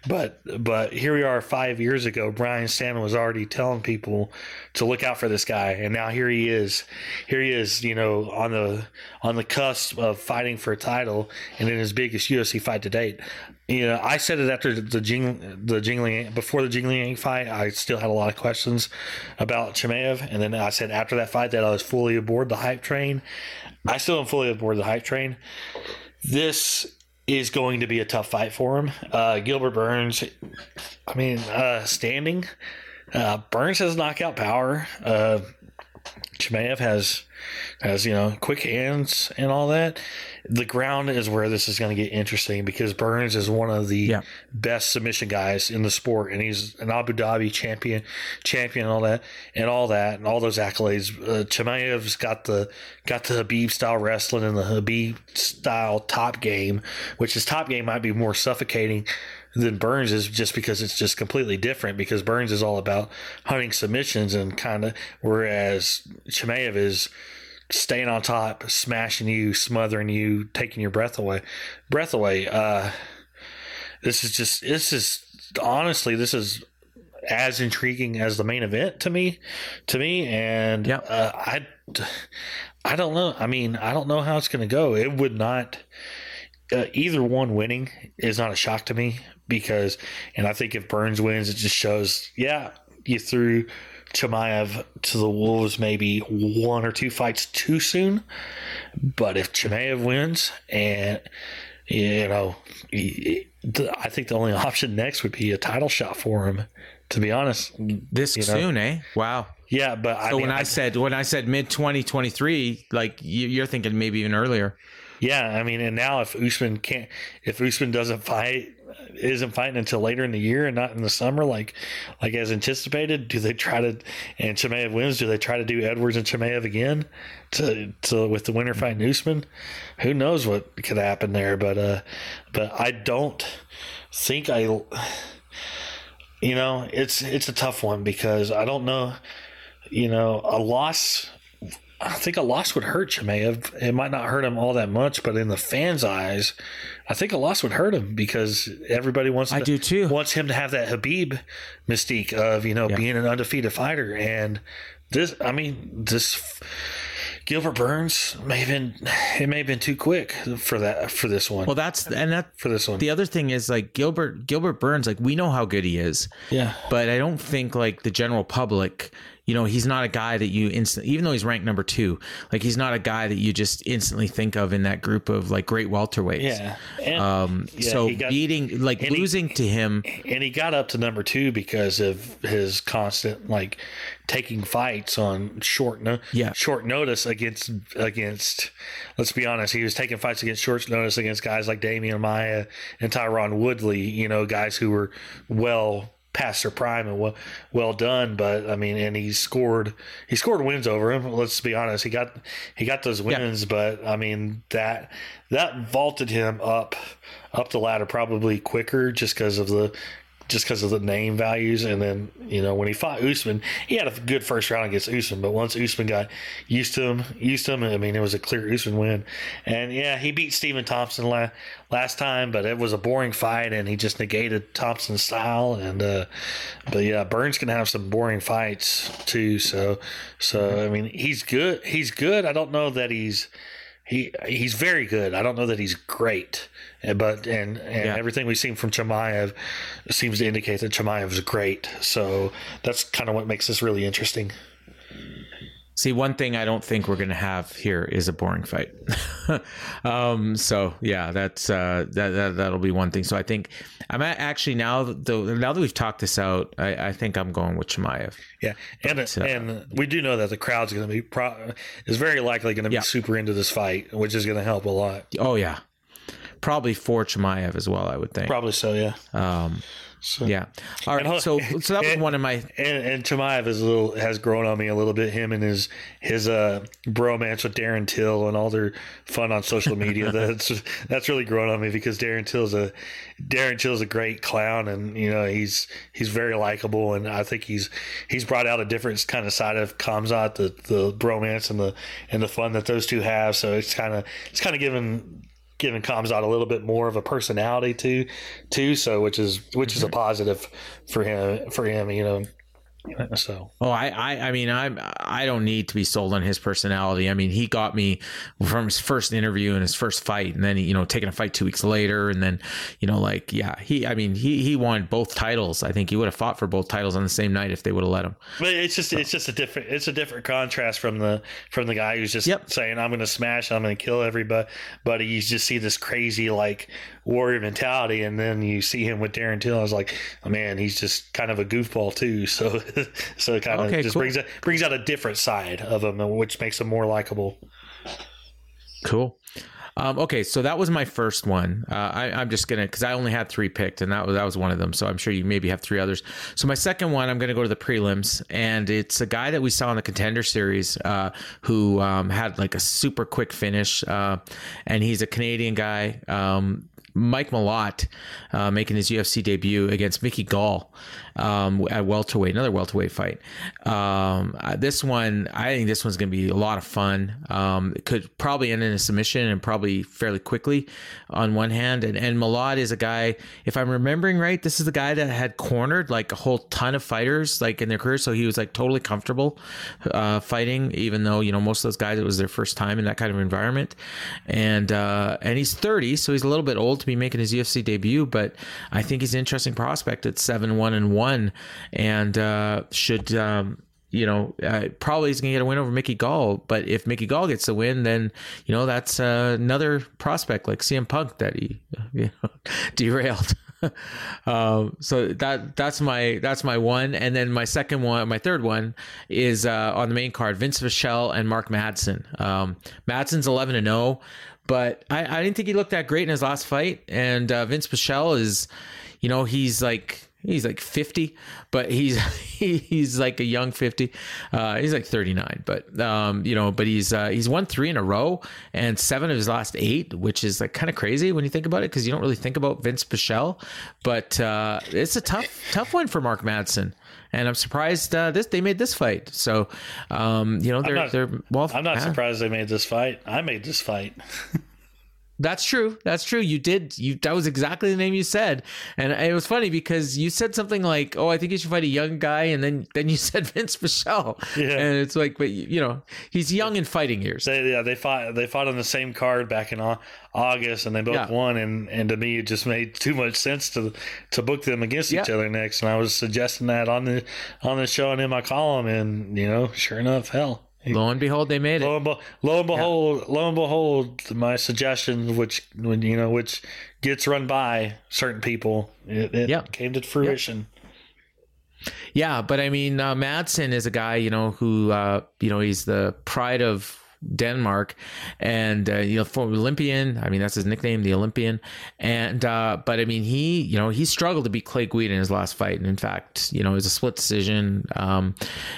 But but here we are five years ago. Brian Stanton was already telling people to look out for this guy, and now here he is. Here he is, you know, on the on the cusp of fighting for a title and in his biggest UFC fight to date. You know, I said it after the Jing, the Jingliang before the Jingliang fight. I still had a lot of questions about Chimaev, and then I said after that fight that I was fully aboard the hype train. I still am fully aboard the hype train. This is going to be a tough fight for him. Uh, Gilbert Burns, I mean, uh, standing. Uh, Burns has knockout power. Chimaev has has you know quick hands and all that. The ground is where this is going to get interesting because Burns is one of the Yeah. best submission guys in the sport, and he's an Abu Dhabi champion, champion, and all that, and all that, and all those accolades. Uh, Chimaev's got the got the Khabib style wrestling and the Khabib style top game, which his top game might be more suffocating than Burns is just because it's just completely different because Burns is all about hunting submissions and kind of whereas Chimaev is staying on top, smashing you, smothering you, taking your breath away. Breath away. Uh this is just this is honestly this is as intriguing as the main event to me to me and Yep. uh, I I don't know. I mean, I don't know how it's going to go. It would not uh, either one winning is not a shock to me because, and I think if Burns wins, it just shows, yeah, you threw Chimaev to the Wolves maybe one or two fights too soon. But if Chimaev wins, and you know, I think the only option next would be a title shot for him. To be honest, This You know? soon, eh? Wow. yeah, but I mean, when I, said when I said mid 2023, like you, you're thinking maybe even earlier. Yeah, I mean, and now if Usman can't, if Usman doesn't fight, isn't fighting until later in the year and not in the summer, like like as anticipated, do they try to? And Chimaev wins. Do they try to do Edwards and Chimaev again to to with the winner fighting Usman? Who knows what could happen there? But uh, but I don't think I. you know, it's it's a tough one because I don't know. You know, a loss. I think a loss would hurt Chimaev. It might not hurt him all that much, but in the fans' eyes, I think a loss would hurt him because everybody wants. I to, do too. Wants him to have that Khabib mystique of you know Yeah. being an undefeated fighter, and this. I mean, this Gilbert Burns may have been. It may have been too quick for that for this one. Well, that's and that for this one. the other thing is like Gilbert Gilbert Burns. Like we know how good he is. yeah. but I don't think like the general public, you know, he's not a guy that you instant, even though he's ranked number two, like he's not a guy that you just instantly think of in that group of like great welterweights. Yeah. And- Um. yeah, so got- beating, like and he- losing to him, and he got up to number two because of his constant like taking fights on short no Yeah. short notice against against let's be honest he was taking fights against short notice against guys like Demian Maia and Tyron Woodley you know guys who were well past their prime and well, well done but I mean and he scored he scored wins over him let's be honest. He got he got those wins but I mean that that vaulted him up up the ladder probably quicker just because of the just because of the name values. And then, you know, when he fought Usman, he had a good first round against Usman. But once Usman got used to him, used to him, I mean, it was a clear Usman win. And yeah, he beat Stephen Thompson la- last time, but it was a boring fight, and he just negated Thompson's style. And uh, but yeah, Burns can have some boring fights too. So so I mean, he's good. He's good. I don't know that he's he he's very good. I don't know that he's great, but and and Yeah. everything we've seen from Chimaev seems to indicate that Chimaev is great. So that's kind of what makes this really interesting. See, one thing I don't think we're going to have here is a boring fight. um, so yeah, that's uh, that, that that'll be one thing. So I think I'm actually now though now that we've talked this out, I, I think I'm going with Chimaev. Yeah, and uh, and we do know that the crowd's going to be pro- is very likely going to be Yeah. super into this fight, which is going to help a lot. Oh yeah, probably for Chimaev as well. I would think. Probably so, yeah. Um, yeah. All right. And So so that was and- one of my And and Chimaev is a little has grown on me a little bit. Him and his his uh bromance with Darren Till and all their fun on social media. that's that's really grown on me because Darren Till's a Darren Till's a great clown and you know he's he's very likable and I think he's he's brought out a different kind of side of Khamzat the the bromance and the and the fun that those two have. So it's kind of it's kind of given giving Khamzat a little bit more of a personality too, too. So which is which is a mm-hmm. positive for him for him. You know, so Oh, I, I, I mean, I'm, I don't need to be sold on his personality. I mean, he got me from his first interview and his first fight, and then you know, taking a fight two weeks later, and then, you know, like, yeah, he, I mean, he, he won both titles. I think he would have fought for both titles on the same night if they would have let him. But it's just it's just a different it's a different contrast from the from the guy who's just Yep. saying I'm going to smash I'm going to kill everybody. But you just see this crazy like warrior mentality, and then you see him with Darren Till. I was like, oh, man, he's just kind of a goofball too. So so it kind of Okay, just cool. brings out brings out a different side of him, which makes him more likable. Cool. Um, okay, so that was my first one. Uh, I, I'm just gonna because I only had three picked, and that was that was one of them. So I'm sure you maybe have three others. So my second one, I'm gonna go to the prelims, and it's a guy that we saw in the contender series uh, who um, had like a super quick finish, uh, and he's a Canadian guy. Um, Mike Malott uh, making his UFC debut against Mickey Gall um, at welterweight, another welterweight fight. Um, uh, this one, I think this one's going to be a lot of fun. Um, it could probably end in a submission and probably fairly quickly on one hand. And, and Malott is a guy, if I'm remembering right, this is the guy that had cornered like a whole ton of fighters like in their career. So he was like totally comfortable uh, fighting, even though, you know, most of those guys, it was their first time in that kind of environment. And, uh, and he's 30, so he's a little bit old be making his UFC debut, but I think he's an interesting prospect at 7 1 and 1 and uh, should. Um, you know, uh, probably he's going to get a win over Mickey Gall. But if Mickey Gall gets the win, then you know that's uh, another prospect like CM Punk that he you know, derailed. um, so that that's my that's my one, and then my second one, my third one is uh, on the main card: Vince Pichel and Mark Madsen. Um, Madsen's eleven and zero, but I, I didn't think he looked that great in his last fight, and uh, Vince Pichel is, you know, he's like he's like 50 but he's he's like a young 50. Uh, he's like 39, but um, you know, but he's uh, he's won three in a row and seven of his last eight, which is like kind of crazy when you think about it because you don't really think about Vince Pichel, but uh, it's a tough tough one for Mark Madsen. And I'm surprised uh, this they made this fight. So, um, you know, they're not- they're well. I'm not surprised they made this fight. I made this fight. That's true. That's true. You did. You that was exactly the name you said, and it was funny because you said something like, "Oh, I think you should fight a young guy," and then then you said Vince Pichel, Yeah. and it's like, but you know, he's young in fighting years. They, yeah, they fought. They fought on the same card back in August, and they both Yeah. won. And, and to me, it just made too much sense to to book them against each other next. And I was suggesting that on the on the show and in my column, and you know, sure enough, hell, Lo and behold, they made it. lo and, be- lo and behold, lo and behold, my suggestion, which when you know, which gets run by certain people, it, it Yeah. came to fruition. Yeah, but I mean, uh, Madsen is a guy, you know, who, uh, you know, he's the pride of Denmark, and uh, you know, former Olympian. I mean, that's his nickname, the Olympian. And uh, but I mean, he, you know, he struggled to beat Clay Guida in his last fight, and in fact, you know, it was a split decision. Um,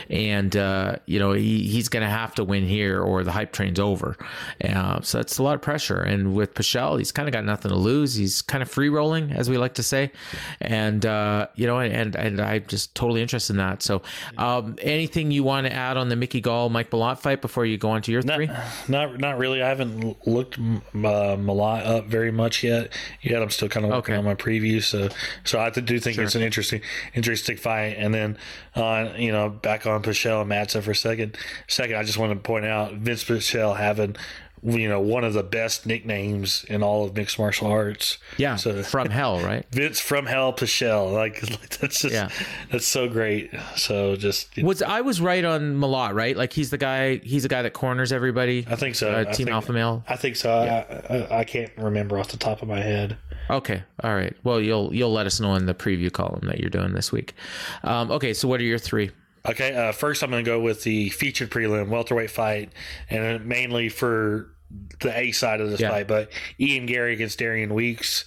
and uh, you know, he he's going to have to win here, or the hype train's over. Uh, so that's a lot of pressure. And with Pichel, he's kind of got nothing to lose. He's kind of free rolling, as we like to say. And uh, you know, and and I'm just totally interested in that. So, um, anything you want to add on the Mickey Gall Mike Malott fight before you go on to your three? not, not really. I haven't looked uh, Malott up very much yet. Yet I'm still kind of working Okay. on my preview. So, so I do think it's an interesting, interesting fight. And then, on you know, back on Pichel and Madsen for a second. Second, I just want to point out Vince Pichel having, you know, one of the best nicknames in all of mixed martial arts. Yeah, So from hell, right? Vince from Hell Pichel, like, like that's just Yeah. that's so great. So just Was I was right on Malott, right? Like he's the guy. He's the guy that corners everybody. I think so. Uh, Team think- Alpha Male. I think so. I, I I can't remember off the top of my head. Okay, all right. Well, you'll you'll let us know in the preview column that you're doing this week. Um, okay, so what are your three? Okay, uh, first I'm going to go with the featured prelim welterweight fight, and mainly for the A side of this Yeah. fight. But Ian Garry against Darian Weeks.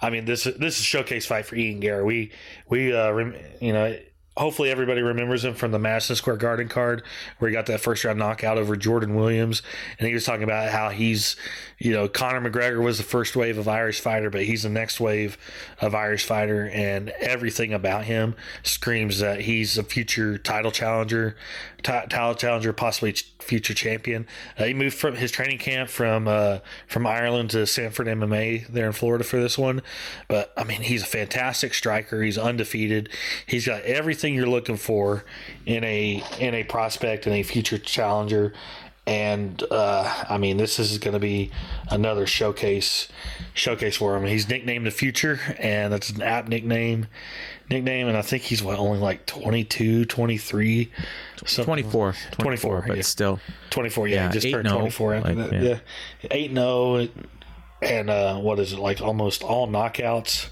I mean, this this is a showcase fight for Ian Garry. We we uh, rem, you know. Hopefully everybody remembers him from the Madison Square Garden card where he got that first round knockout over Jordan Williams, and he was talking about how he's, you know, Conor McGregor was the first wave of Irish fighter, but he's the next wave of Irish fighter, and everything about him screams that he's a future title challenger, title challenger, possibly future champion. Uh, he moved from his training camp from uh, from Ireland to Sanford MMA there in Florida for this one, but I mean he's a fantastic striker. He's undefeated. He's got everything you're looking for in a in a prospect and a future challenger. And uh, I mean, this is going to be another showcase showcase for him. He's nicknamed the Future, and that's an apt nickname nickname. And I think he's what only like 22, 23, something- 24. 24, but yeah. still. 24 yeah, Yeah, just 8 turned and oh, 24 like, yeah. yeah. 8 and 0 and uh what is it like almost all knockouts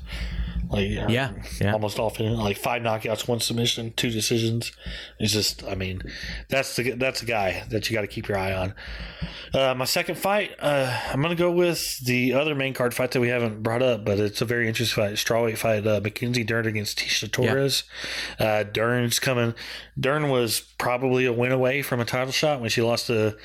like Yeah, yeah. almost all fin- like five knockouts one submission two decisions it's just i mean that's the that's a guy that you got to keep your eye on uh, my second fight uh, i'm gonna go with the other main card fight that we haven't brought up but it's a very interesting fight strawweight fight uh, mackenzie dern against tecia torres uh, dern's coming dern was probably a win away from a title shot when she lost to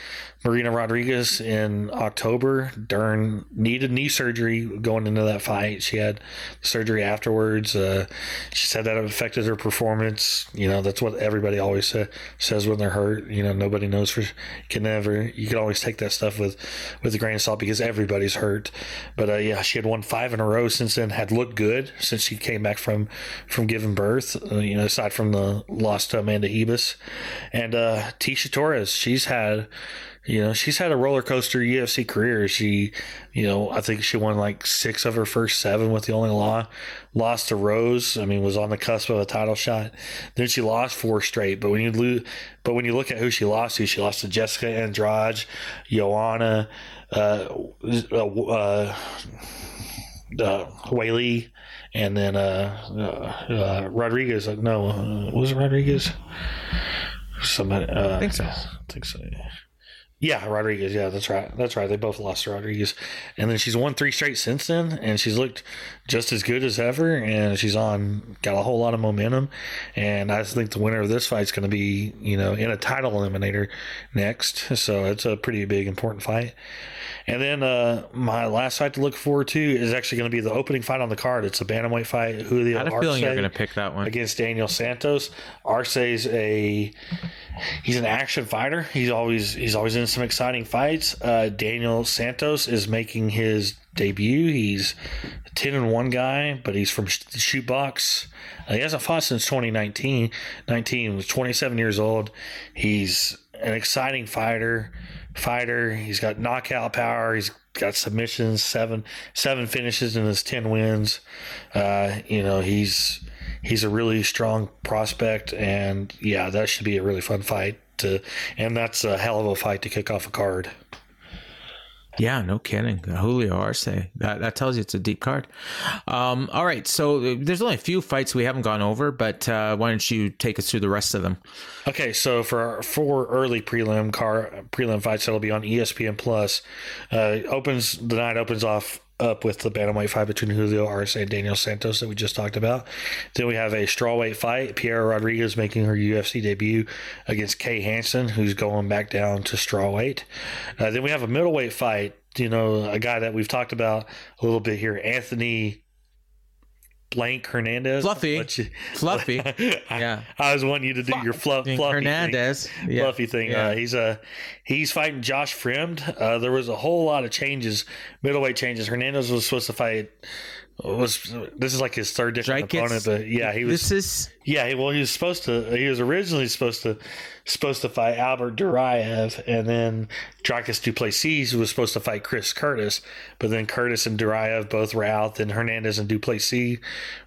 Marina Rodriguez in October. Dern needed knee surgery going into that fight. She had surgery afterwards. Uh, she said that it affected her performance. You know, that's what everybody always sa- says when they're hurt. You know, nobody knows for can never. You can always take that stuff with with a grain of salt because everybody's hurt. But uh, yeah, she had won five in a row since then. Had looked good since she came back from from giving birth. Uh, you know, aside from the loss to Amanda Ribas and uh, Tecia Torres, she's had you know, she's had a roller coaster UFC career. She, you know, I think she won like six of her first seven with the only law. Lost to Rose. I mean, was on the cusp of a title shot. Then she lost four straight. But when you lose, but when you look at who she lost to, she lost to Jessica Andrade, Joanna, uh, uh, uh, uh, Weili, and then uh, uh, uh, Rodriguez. No, uh, was it Rodriguez? Somebody. Uh, I think so. I think so. Yeah, Rodriguez. Yeah, that's right. That's right. They both lost to Rodriguez, and then she's won three straight since then, and she's looked just as good as ever. And she's on got a whole lot of momentum, and I think the winner of this fight is going to be you know in a title eliminator next. So it's a pretty big important fight. And then uh, my last fight to look forward to is actually going to be the opening fight on the card. It's a bantamweight fight. Julio I had a feeling you're going to pick that one. against Daniel Santos. Arce's a he's an action fighter. He's always he's always in some exciting fights. Uh, Daniel Santos is making his debut. He's a ten and one guy, but he's from Sh- Shootbox. Uh, he hasn't fought since 2019. 19 was 27 years old. He's an exciting fighter. Fighter. He's got knockout power. He's got submissions. Seven seven finishes in his ten wins. Uh, you know he's he's a really strong prospect, and yeah, that should be a really fun fight. To and that's a hell of a fight to kick off a card. Yeah, no kidding. Julio Arce. That, that tells you it's a deep card. Um, all right. So uh, there's only a few fights we haven't gone over, but uh, why don't you take us through the rest of them? Okay, so for our four early prelim car prelim fights that'll be on ESPN Plus, uh, opens the night opens off up with the bantamweight fight between Julio Arce and Daniel Santos that we just talked about. Then we have a strawweight fight. Piera Rodriguez making her UFC debut against Kay Hansen, who's going back down to strawweight. Uh, then we have a middleweight fight. You know, a guy that we've talked about a little bit here, Anthony Blank Hernandez. Fluffy. You- Fluffy. I- Yeah. I was wanting you to do your fluff, fluffy thing Hernandez. Yeah. fluffy thing. Yeah. Uh, he's uh, he's fighting Josh Fremd. Uh, there was a whole lot of changes, middleweight changes. Hernandez was supposed to fight. Was this is like his third different opponent? But yeah, he was. This is yeah, well, he was supposed to. He was originally supposed to supposed to fight Albert Duraev, and then Dricus Duplessis was supposed to fight Chris Curtis, but then Curtis and Duraev both were out. Then Hernandez and Duplessis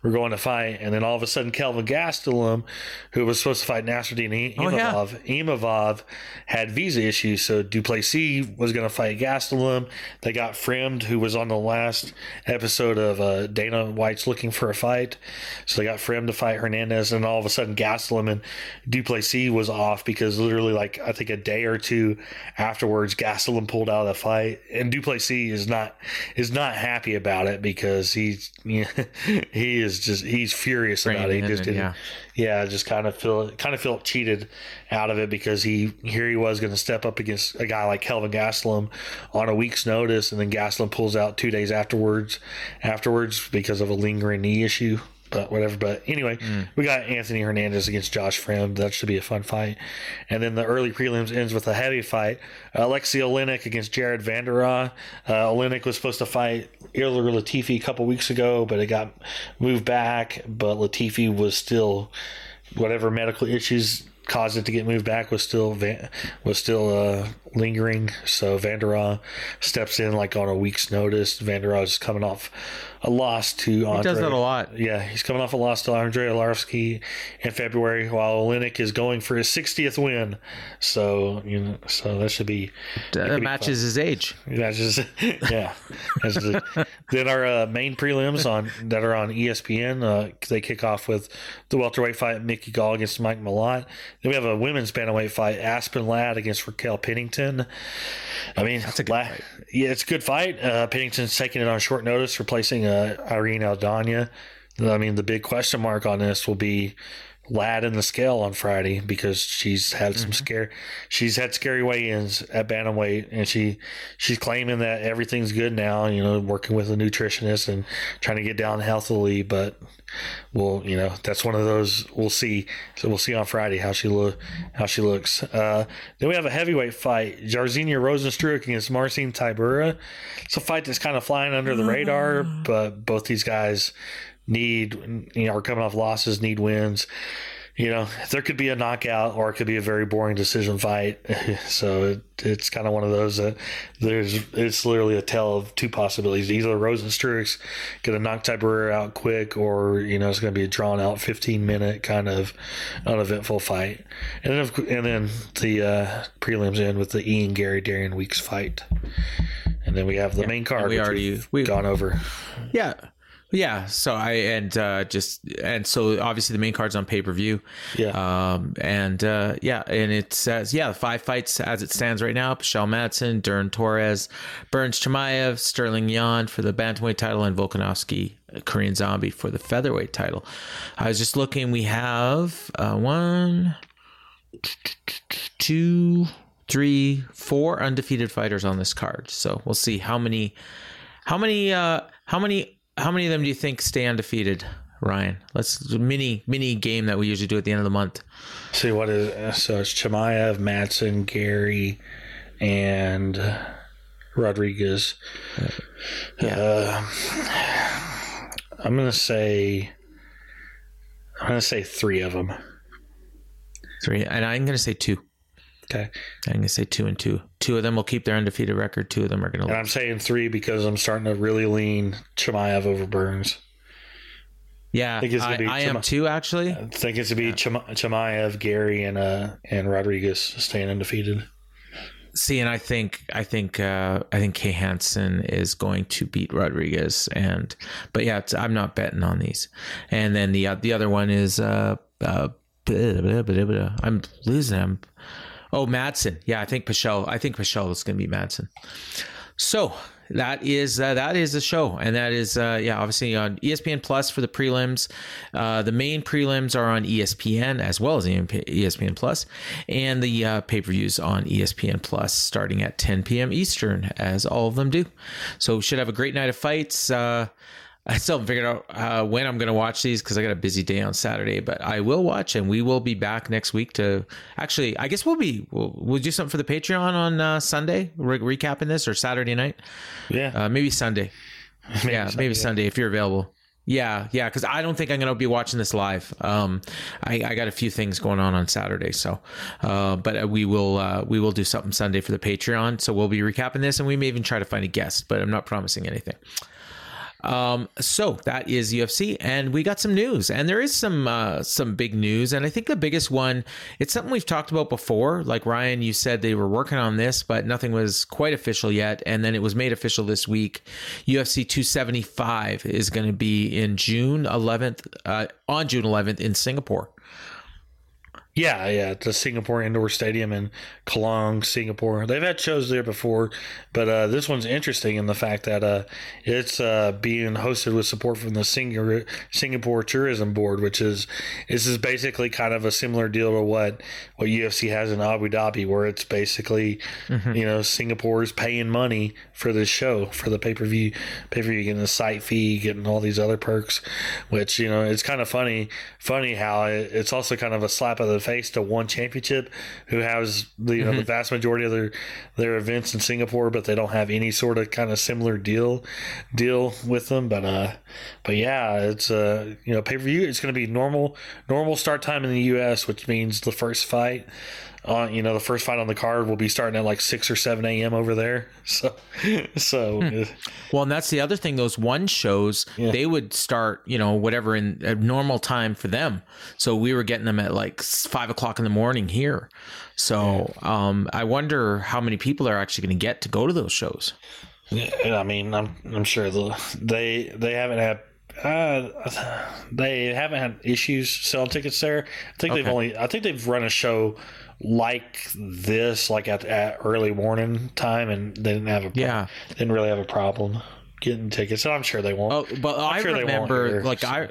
were going to fight, and then all of a sudden Kelvin Gastelum, who was supposed to fight Nasruddin Oh, yeah. Imavov, Imavov had visa issues, so Duplessis was going to fight Gastelum. They got Fremd, who was on the last episode of uh, Dana White's Looking for a Fight, so they got Fremd to fight Hernandez, and all of a sudden Gastelum and Duplessis was off because literally, like I think a day or two afterwards, Gastelum pulled out of the fight, and Duplessis is not is not happy about it because he's you know, he is just he's furious about it. He just didn't yeah. yeah, just kind of feel kind of felt cheated out of it because he here he was going to step up against a guy like Kelvin Gastelum on a week's notice, and then Gastelum pulls out two days afterwards, afterwards because of a lingering knee issue. But whatever. But anyway, we got Anthony Hernandez against Josh Fremd. That should be a fun fight. And then the early prelims ends with a heavy fight. Alexei Oleynik against Jared Vanderaa. Uh, Oleynik was supposed to fight Ilir Latifi a couple weeks ago, but it got moved back. But Latifi was still whatever medical issues caused it to get moved back was still van- was still uh, lingering. So Vanderaa steps in like on a week's notice. Vanderaa is coming off a loss to Andre. he does that a lot. Yeah, he's coming off a loss to Andre Arlovski in February, while Oleynik is going for his 60th win. So you know, so that should be that be matches his age. Matches, yeah. Then our uh, main prelims on that are on ESPN. Uh, they kick off with the welterweight fight Mickey Gall against Mike Malott. Then we have a women's bantamweight fight Aspen Ladd against Raquel Pennington. I mean, that's a good fight. Yeah, it's a good fight. Uh, Pennington's taking it on short notice, replacing uh, Irene Aldana. I mean, the big question mark on this will be Ladd in the scale on Friday because she's had some scare. She's had scary weigh-ins at bantamweight, and she she's claiming that everything's good now. You know, working with a nutritionist and trying to get down healthily. But we'll, you know, that's one of those we'll see. So we'll see on Friday how she look how she looks. Uh, then we have a heavyweight fight: Jairzinho Rozenstruik against Marcin Tybura. It's a fight that's kind of flying under the radar, but both these guys need you know are coming off losses, need wins. You know, there could be a knockout or it could be a very boring decision fight. so it, it's kind of one of those that there's it's literally a tale of two possibilities. Either Rozenstruik's going to knock Tybura out quick, or you know it's going to be a drawn out 15 minute kind of uneventful fight. And then of- and then the uh, prelims end with the Ian Garry Darian Weeks fight. And then we have the main card. We already we've we- gone over. Yeah. Yeah, so I and uh, just and so obviously the main card's on pay per view. Yeah. Um, and uh, yeah, and it says yeah, the five fights as it stands right now: Pichel Madsen, Dern Torres, Burns Chimaev, Sterling Yan for the bantamweight title, and Volkanovski, Korean Zombie for the featherweight title. I was just looking. We have uh, one, two, three, four undefeated fighters on this card. So we'll see how many, how many, uh, how many how many of them do you think stay undefeated, Ryan? Let's mini mini game that we usually do at the end of the month. See what is so it's Chimaev, Madsen, Garry, and Rodriguez. Uh, I'm gonna say I'm gonna say three of them. Three, and I'm going to say two. Okay, I'm going to say two and two. Two of them will keep their undefeated record. Two of them are going to. and. I'm saying three because I'm starting to really lean Chimaev over Burns. Yeah, I, think it's I, be I am too. Actually, I think it's to be Chima- Chimaev, Garry, and uh and Rodriguez staying undefeated. see, and I think I think uh, I think Kay Hansen is going to beat Rodriguez, and but yeah, it's, I'm not betting on these. And then the uh, the other one is uh, uh, blah, blah, blah. I'm losing him. Oh, Madsen. Yeah, I think Pichel. I think Pichel is going to be Madsen. So that is uh, that is the show, and that is uh, yeah, obviously on ESPN Plus for the prelims. Uh, the main prelims are on ESPN as well as ESPN Plus, and the uh, pay per views on ESPN Plus starting at 10 p.m. Eastern, as all of them do. So should have a great night of fights. I still haven't figured out uh, when I'm going to watch these because I got a busy day on Saturday, but I will watch and we will be back next week to actually, I guess we'll be, we'll, we'll do something for the Patreon on uh, Sunday, re- recapping this or Saturday night. Yeah, Uh, maybe Sunday. yeah, Sunday, maybe yeah. Sunday if you're available. Yeah, yeah, because I don't think I'm going to be watching this live. Um, I, I got a few things going on on Saturday, so, uh, but we will uh, we will do something Sunday for the Patreon. So we'll be recapping this, and we may even try to find a guest, but I'm not promising anything. Um, so that is UFC, and we got some news, and there is some uh, some big news, and I think the biggest one, it's something we've talked about before. Like Ryan, you said they were working on this, but nothing was quite official yet, and then it was made official this week. UFC 275 is going to be in June 11th, uh, on June 11th in Singapore. Yeah, yeah, the Singapore Indoor Stadium in Kallang, Singapore. They've had shows there before, but uh, this one's interesting in the fact that uh, it's uh, being hosted with support from the Singapore Tourism Board, which is this is basically kind of a similar deal to what what UFC has in Abu Dhabi, where it's basically you know Singapore's paying money for this show for the pay per view, pay per view getting the site fee, getting all these other perks, which you know it's kind of funny, funny how it, it's also kind of a slap of the face to one championship who has the you know the vast majority of their their events in Singapore, but they don't have any sort of kind of similar deal deal with them. But uh, but yeah, it's uh you know pay per view. It's going to be normal normal start time in the U.S., which means the first fight. On you know the first fight on the card will be starting at like six or seven a.m. over there. So, so uh, Well, and that's the other thing. Those one shows, they would start, you know, whatever in a normal time for them. So we were getting them at like five o'clock in the morning here. So um, I wonder how many people are actually going to get to go to those shows. Yeah, I mean, I'm I'm sure the, they they haven't had uh, they haven't had issues selling tickets there. I think they've only I think they've run a show like this, like at, at early morning time, and they didn't have a pro- Yeah. didn't really have a problem getting tickets. And I'm sure they won't. Oh, but I sure they won't remember, here, like so. I.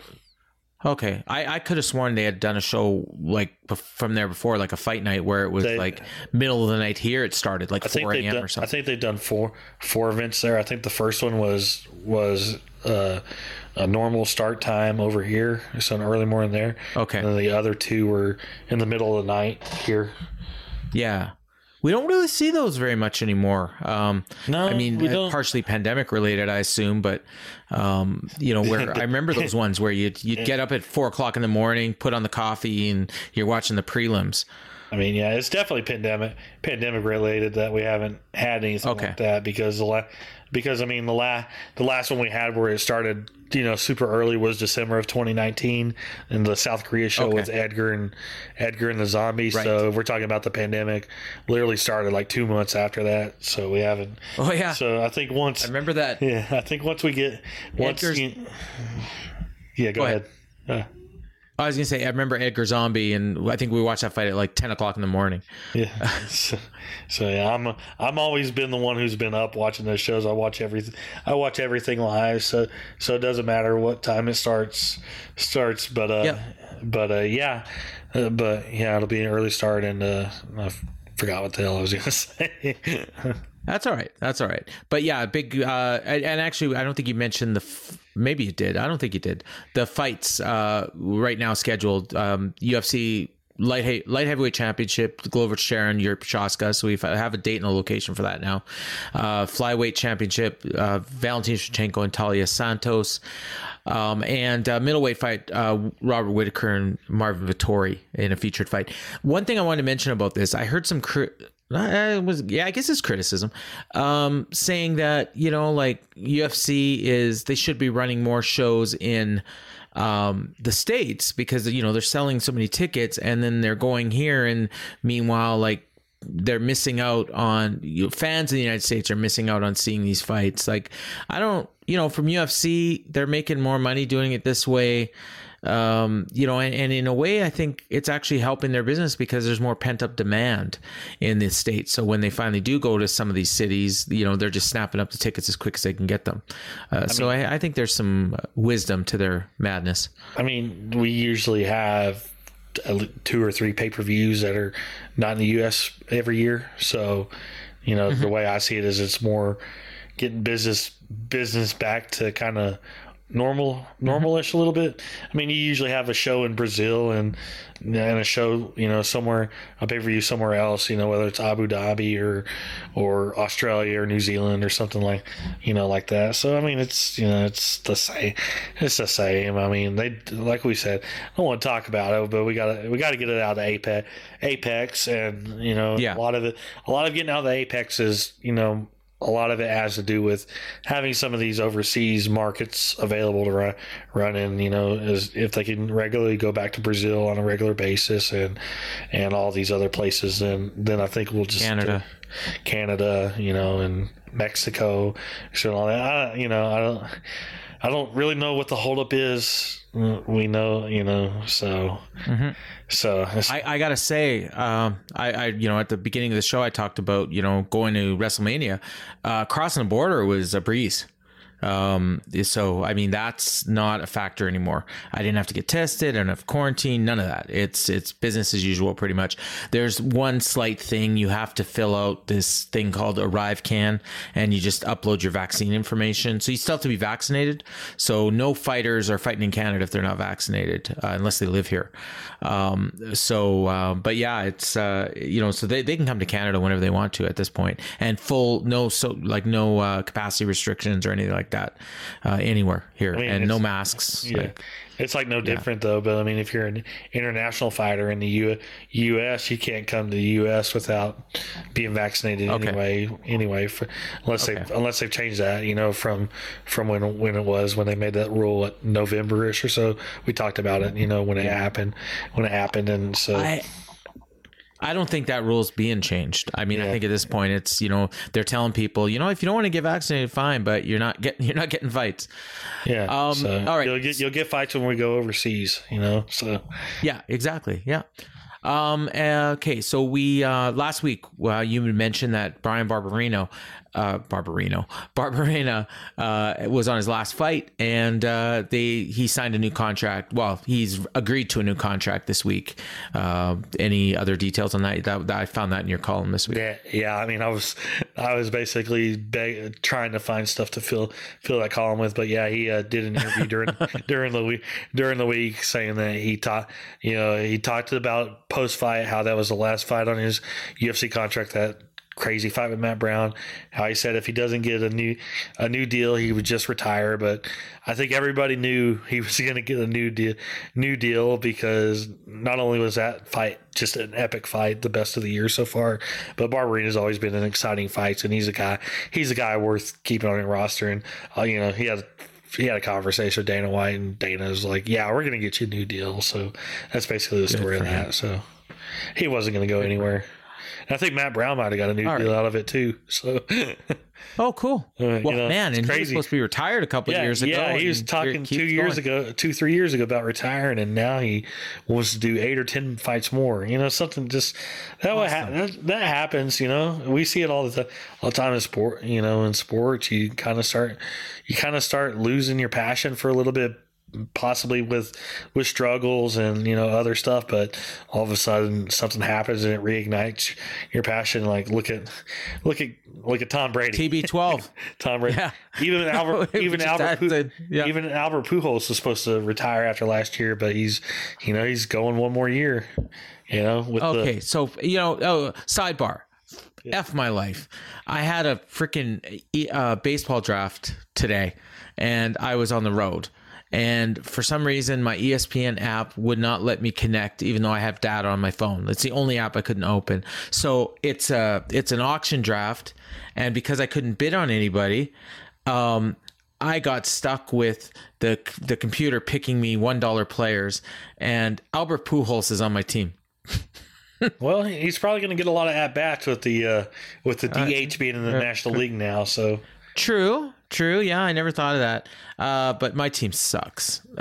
Okay, I, I could have sworn they had done a show like from there before, like a fight night where it was They- like middle of the night here. It started like I four a.m. or I think they've done four four events there. I think the first one was was uh, a normal start time over here, so an early morning there. Okay. and then the other two were in the middle of the night here. Yeah. We don't really see those very much anymore. Um, No, I mean, uh, partially pandemic related, I assume, but um, you know, where I remember those ones where you'd you'd get up at four o'clock in the morning, put on the coffee, and you're watching the prelims. I mean, yeah, it's definitely pandemic pandemic related that we haven't had anything Okay. like that because the la- because I mean the last the last one we had where it started you know super early was December of 2019 and the South Korea show Okay. was Edgar and Edgar and the Zombie. Right. So if we're talking about the pandemic, literally started like two months after that. So we haven't. Oh yeah, So I think once I remember that. yeah, I think once we get once you, yeah, go, Go ahead. ahead. Uh, I was gonna say I remember Edgar Zombie, and I think we watched that fight at like ten o'clock in the morning. Yeah. so, so yeah, I'm I'm always been the one who's been up watching those shows. I watch everything. I watch everything live. So so it doesn't matter what time it starts starts. But uh, Yeah. but uh, yeah, uh, but yeah, it'll be an early start, and uh, I forgot what the hell I was gonna say. That's all right. That's all right. But yeah, big. Uh, and actually, I don't think you mentioned the. F- maybe you did. I don't think you did. The fights uh, right now scheduled. Um, UFC light he- light heavyweight championship. Glover Teixeira, Jiří Procházka. So we have a date and a location for that now. Uh, flyweight championship. Uh, Valentin Shevchenko and Taila Santos. Um, and uh, middleweight fight, uh, Robert Whitaker and Marvin Vettori in a featured fight. One thing I wanted to mention about this, I heard some cri- it was yeah, I guess it's criticism, um, saying that you know like UFC is they should be running more shows in um, the states because you know they're selling so many tickets and then they're going here and meanwhile like they're missing out on you know, fans in the United States are missing out on seeing these fights. Like I don't, you know, from UFC they're making more money doing it this way. Um, you know, and, and in a way, I think it's actually helping their business because there's more pent up demand in the state. So when they finally do go to some of these cities, you know, they're just snapping up the tickets as quick as they can get them. Uh, so I, I think there's some wisdom to their madness. I mean, we usually have two or three pay per views that are not in the U.S. every year. So, you know, the way I see it is it's more getting business business back to kind of normal mm-hmm. normalish a little bit. I mean, you usually have a show in Brazil and and a show, you know, somewhere a pay per view somewhere else, you know, whether it's Abu Dhabi or or Australia or New Zealand or something like, you know, like that. So I mean, it's you know, it's the same. It's the same. I mean, they like we said, I don't want to talk about it, but we gotta we gotta get it out of apex, apex, and you know, Yeah. a lot of it, a lot of getting out of the apex is, you know. A lot of it has to do with having some of these overseas markets available to run, run in. You know, as if they can regularly go back to Brazil on a regular basis and and all these other places, then then I think we'll just Canada. Canada, you know, and Mexico, so all that. I, you know, I don't, I don't really know what the holdup is. We know, you know, so, so I, I gotta say, um, I, I, you know, at the beginning of the show, I talked about, you know, going to WrestleMania. Uh, crossing the border was a breeze. Um, so I mean, that's not a factor anymore. I didn't have to get tested. I didn't have quarantine. None of that. It's it's business as usual, pretty much. There's one slight thing you have to fill out this thing called ArriveCAN, and you just upload your vaccine information. So you still have to be vaccinated. So no fighters are fighting in Canada if they're not vaccinated, uh, unless they live here. Um, so, uh, but yeah, it's uh, you know, so they, they can come to Canada whenever they want to at this point, and full no so like no uh, capacity restrictions or anything like that uh, anywhere here, mean, and no masks. yeah. Like, It's like no different though, but I mean, if you're an international fighter in the U- U.S., you can't come to the U.S. without being vaccinated Okay. anyway. Anyway, for, unless Okay. they unless they've changed that, you know, from from when when it was when they made that rule at November-ish or so. We talked about it, you know, when it happened, when it happened, and so I I don't think that rule's being changed. I mean, I think at this point it's you know they're telling people you know if you don't want to get vaccinated, fine, but you're not getting you're not getting fights. yeah. Um, so all right. you'll get you'll get fights when we go overseas, you know. So Yeah, exactly. Yeah. Um. uh, Okay. So we uh last week uh, you mentioned that Brian Barberino, uh, Barberino, Barberina, uh, was on his last fight, and uh, they he signed a new contract. Well, he's agreed to a new contract this week. Uh, any other details on that? That, that I found that in your column this week. Yeah, yeah. I mean, I was, I was basically trying to find stuff to fill fill that column with. But yeah, he uh, did an interview during during the week during the week saying that he talked, you know, he talked about post fight how that was the last fight on his UFC contract that crazy fight with Matt Brown. How he said if he doesn't get a new a new deal, he would just retire. But I think everybody knew he was going to get a new deal, new deal because not only was that fight just an epic fight, the best of the year so far, but Barberena has always been an exciting fight, and he's a guy he's a guy worth keeping on your roster. And uh, you know he had he had a conversation with Dana White, and Dana's like, "Yeah, we're going to get you a new deal." So that's basically the story of that. So he wasn't going to go anywhere. I think Matt Brown might have got a new All deal right. out of it too. So Oh, cool. Uh, you well, know, man, and he was supposed to be retired a couple of yeah, years ago. yeah, he was talking two years going. ago, two three years ago about retiring, and now he wants to do eight or ten fights more. You know, something just that what ha- that, that happens. You know, we see it all the time, all the time in sport. You know, in sports, you kind of start you kind of start losing your passion for a little bit possibly with with struggles and you know other stuff but all of a sudden something happens and it reignites your passion like look at look at look at Tom Brady TB12. Tom Brady Yeah. even Albert even Albert had Pu- yeah. even Albert Pujols was supposed to retire after last year but he's you know he's going one more year you know with Okay, the so you know, oh, sidebar. F my life. I had a freaking uh, baseball draft today, and I was on the road. And for some reason, my ESPN app would not let me connect, even though I have data on my phone. It's the only app I couldn't open. So it's a it's an auction draft, and because I couldn't bid on anybody, um, I got stuck with the the computer picking me one dollar players, and Albert Pujols is on my team. well he's probably going to get a lot of at bats with the uh with the DH being in the National League now so True, true. Yeah, I never thought of that. Uh, but my team sucks.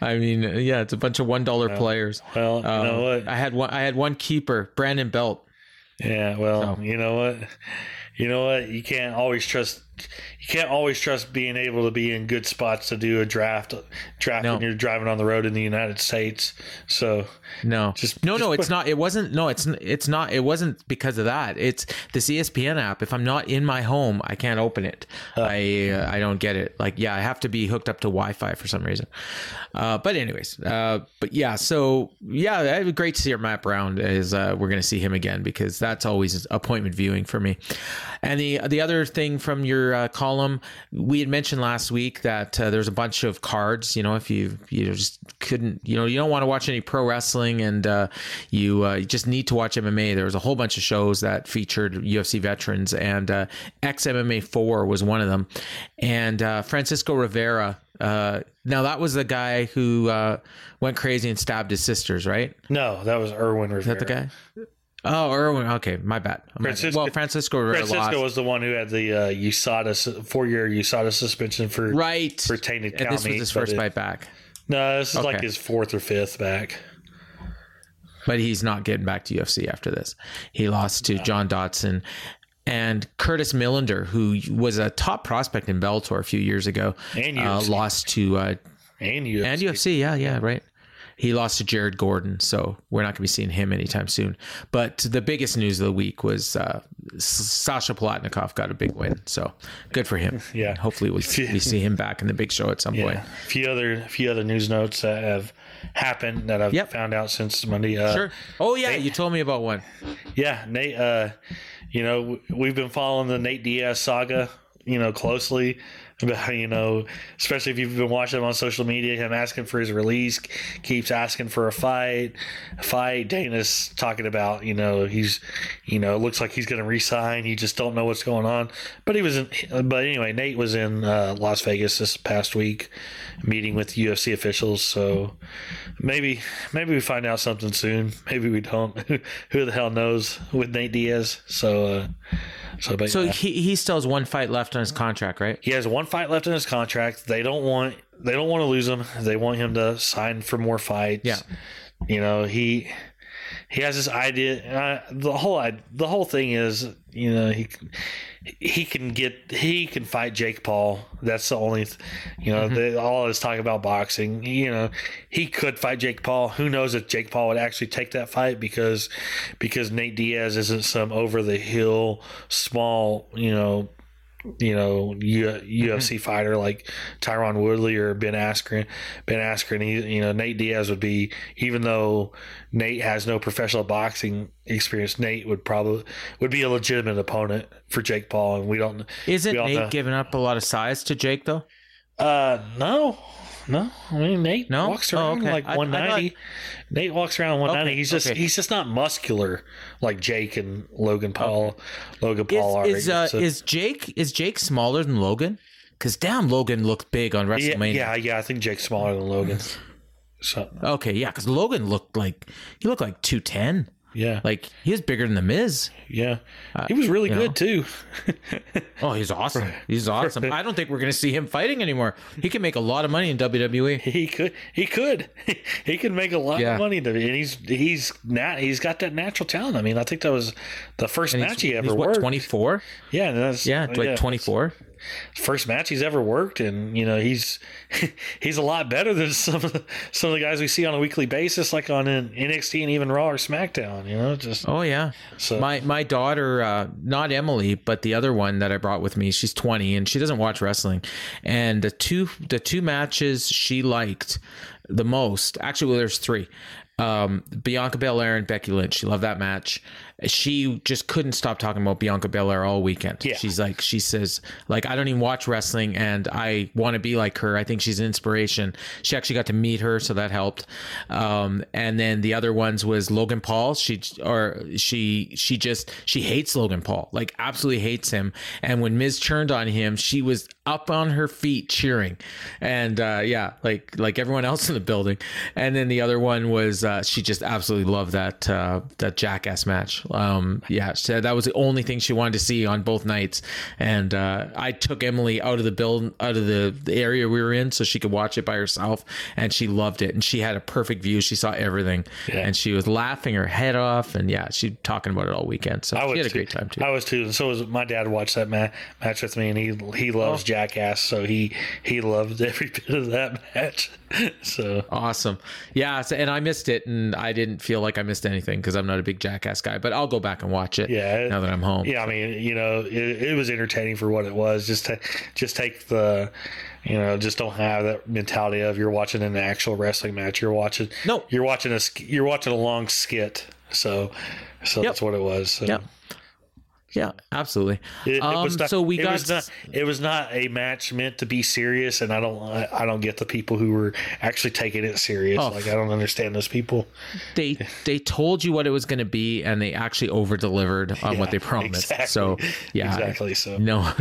I mean, yeah, it's a bunch of one dollar players. well you Um, know what I had one. I had one keeper, Brandon Belt. Yeah, well, you know what? You know what? You can't always trust. You can't always trust being able to be in good spots to do a draft. Draft No. when you're driving on the road in the United States. So No, Just- no, just no. put- It's not. It wasn't. No, it's it's not. It wasn't because of that. It's this ESPN app. If I'm not in my home, I can't open it. I uh, I don't get it. Like, yeah, I have to be hooked up to Wi-Fi for some reason. Uh, but anyways, uh, but yeah. So yeah, great to see your Matt Brown. Is uh, we're going to see him again because that's always appointment viewing for me. And the the other thing from your uh, column, we had mentioned last week that uh, there's a bunch of cards. You know, if you you just couldn't, you know, you don't want to watch any pro wrestling and uh, you, uh, you just need to watch MMA. There was a whole bunch of shows that featured UFC veterans, and uh, X MMA Four was one of them. And uh, Francisco Rivera. Uh, now that was the guy who uh, went crazy and stabbed his sisters, right? no, that was Erwin Rivera. Is that the guy? Oh, Erwin. Okay, my bad. My bad. Francisco- well, Francisco Francisco lost. was the one who had the uh, USADA four year USADA suspension for right. for tainted and this was his first it- fight back, No, this is like his fourth or fifth back. but he's not getting back to UFC after this. He lost to John Dodson. And Curtis Millender, who was a top prospect in Bellator a few years ago, And uh, lost to uh, And UFC. and UFC. Yeah, yeah, right. He lost to Jared Gordon, so we're not going to be seeing him anytime soon. But the biggest news of the week was uh, Sasha Palatnikov got a big win, so good for him. Yeah. hopefully we, we see him back in the big show at some point. A few other a few other news notes that have happened that I've Yep. found out since Monday. Uh, Sure. Oh yeah, you told me about one. Yeah, Nate. Uh, you know, we've been following the Nate Diaz saga, you know, closely. About you know, especially if you've been watching him on social media, him asking for his release, keeps asking for a fight, a fight. Dana's talking about, you know, he's, you know, it looks like he's going to resign. You just don't know what's going on. But he was in. But anyway, Nate was in uh, Las Vegas this past week, meeting with UFC officials. So maybe, maybe we find out something soon. Maybe we don't. Who the hell knows with Nate Diaz? So, uh, so, So yeah. he he still has one fight left on his contract, right? He has one fight left in his contract. They don't want they don't want to lose him. They want him to sign for more fights. Yeah. You know, he he has this idea uh, the whole i- the whole thing is, you know, he he can get he can fight Jake Paul. That's the only you know, mm-hmm. they, all this talk about boxing, you know, he could fight Jake Paul. Who knows if Jake Paul would actually take that fight because because Nate Diaz isn't some over the hill small, you know, you know U- Mm-hmm. UFC fighter like Tyron Woodley or Ben Askren. Ben Askren, he, you know Nate Diaz would be even though Nate has no professional boxing experience, Nate would probably would be a legitimate opponent for Jake Paul, and we don't. Isn't we all Nate know- giving up a lot of size to Jake though? Uh, no, no. I mean, Nate No? walks Oh, around okay. like I- I 190. Nate walks around 190. Okay, he's just okay. he's just not muscular like Jake and Logan Paul. Logan Paul are. Is is, uh, So- is Jake is Jake smaller than Logan? Because damn, Logan looked big on yeah, WrestleMania. yeah, yeah. I think Jake's smaller than Logan. So Okay, yeah, because Logan looked like he looked like two ten. Yeah, Like he was bigger than the Miz. yeah. Uh, he was really good know. too. Oh, he's awesome. He's awesome. I don't think we're gonna see him fighting anymore. He can make a lot of money in. WWE. He could, he could, he could make a lot Yeah. of money. To, and he's he's nat, he's got that natural talent. I mean, I think that was the first And match he ever he's what worked. twenty four? Yeah, Yeah, like twenty four. First match he's ever worked, and you know he's he's a lot better than some of the, some of the guys we see on a weekly basis, like on an NXT and even Raw or SmackDown. You know, just Oh yeah. So- my my daughter, uh, not Emily, but the other one that I brought with me, she's twenty and she doesn't watch wrestling. And the two the two matches she liked the most, actually, well, there's three. Um, Bianca Belair and Becky Lynch. She loved that match. She just couldn't stop talking about Bianca Belair all weekend. Yeah. She's like, she says, like, I don't even watch wrestling and I want to be like her. I think she's an inspiration. She actually got to meet her, so that helped. Um, and then the other ones was Logan Paul. She or she she just she hates Logan Paul, like absolutely hates him. And when Miz turned on him, she was up on her feet cheering, and uh, yeah, like like everyone else in the building. And then the other one was uh, she just absolutely loved that uh, that Jackass match. Um, yeah, said that was the only thing she wanted to see on both nights. And uh, I took Emily out of the build out of the, the area we were in so she could watch it by herself, and she loved it. And she had a perfect view. She saw everything, Yeah. and she was laughing her head off. And yeah, she talking about it all weekend. So I she had a great time too. I was too, and so was my dad. Watched that ma- match with me, and he he Oh. loves Jackass, so he he loved every bit of that match. so Awesome. Yeah. So, and I missed it, and I didn't feel like I missed anything because I'm not a big Jackass guy, but I'll go back and watch it Yeah, now that I'm home. Yeah, I mean, you know, it, it was entertaining for what it was. Just to, just take the, you know, just don't have that mentality of you're watching an actual wrestling match. You're watching, No. you're watching a, you're watching a long skit. So, so Yep. that's what it was. So. Yeah. Yeah, absolutely. It, it um, was not, so we it got was not it was not a match meant to be serious, and I don't I, I don't get the people who were actually taking it serious. Oh. Like I don't understand those people. they they told you what it was going to be, and they actually over delivered on what they promised. exactly. So yeah, Exactly, so. no.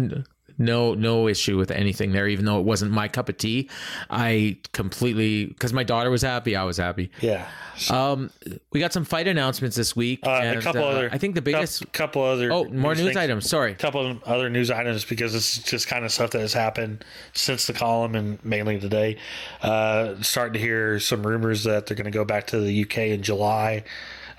No, no issue with anything there. Even though it wasn't my cup of tea, I completely because my daughter was happy, I was happy. Yeah. Um, we got some fight announcements this week. Uh, and, a couple uh, other. I think the biggest. couple, couple other. oh, more news things. items. Sorry. A couple of other news items because it's just kind of stuff that has happened since the column and mainly today. Uh, starting to hear some rumors that they're going to go back to the UK in July.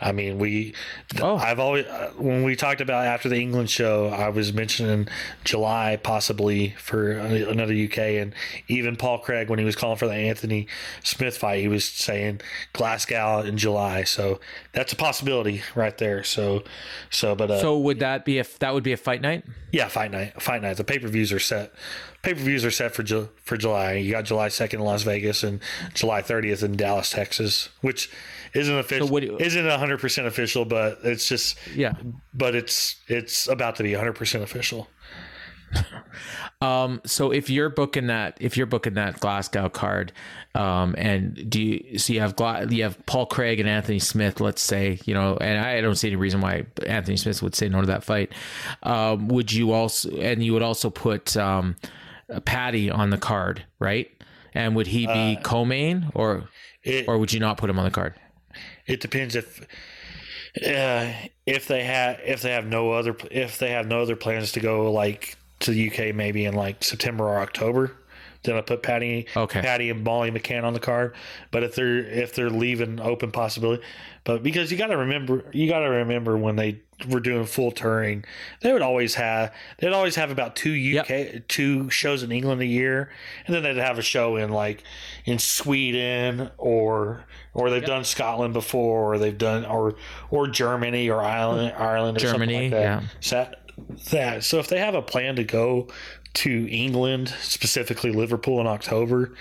I mean, we. Oh. I've always uh, when we talked about after the England show, I was mentioning July possibly for another UK, and even Paul Craig when he was calling for the Anthony Smith fight, he was saying Glasgow in July. So that's a possibility right there. So, so but uh, So would that be if that would be a fight night? yeah, fight night. Fight night. The pay per views are set. Pay per views are set for Ju- for July. You got July second in Las Vegas and July thirtieth in Dallas, Texas, which isn't official. what you- isn't hundred percent official, but it's just Yeah. But it's it's about to be hundred percent official. Um, so if you're booking that, if you're booking that Glasgow card, um, and do you, so you have Gla- you have Paul Craig and Anthony Smith, let's say, you know, and I don't see any reason why Anthony Smith would say no to that fight. Um, would you also, and you would also put, um, Paddy on the card, right? And would he be co-main or, It, or would you not put him on the card? It depends if uh, if they have if they have no other if they have no other plans to go like to the UK maybe in like September or October. Then I put Paddy, Okay. Paddy and Molly McCann on the card. But if they're if they're leaving open possibility, but because you got to remember, you got to remember when they were doing full touring, they would always have they'd always have about two UK two shows in England a year, and then they'd have a show in like in Sweden or or they've done Scotland before, or they've done or or Germany or Ireland Ireland or Germany, something like that. yeah. So that, that. So if they have a plan to go to England, specifically Liverpool in October,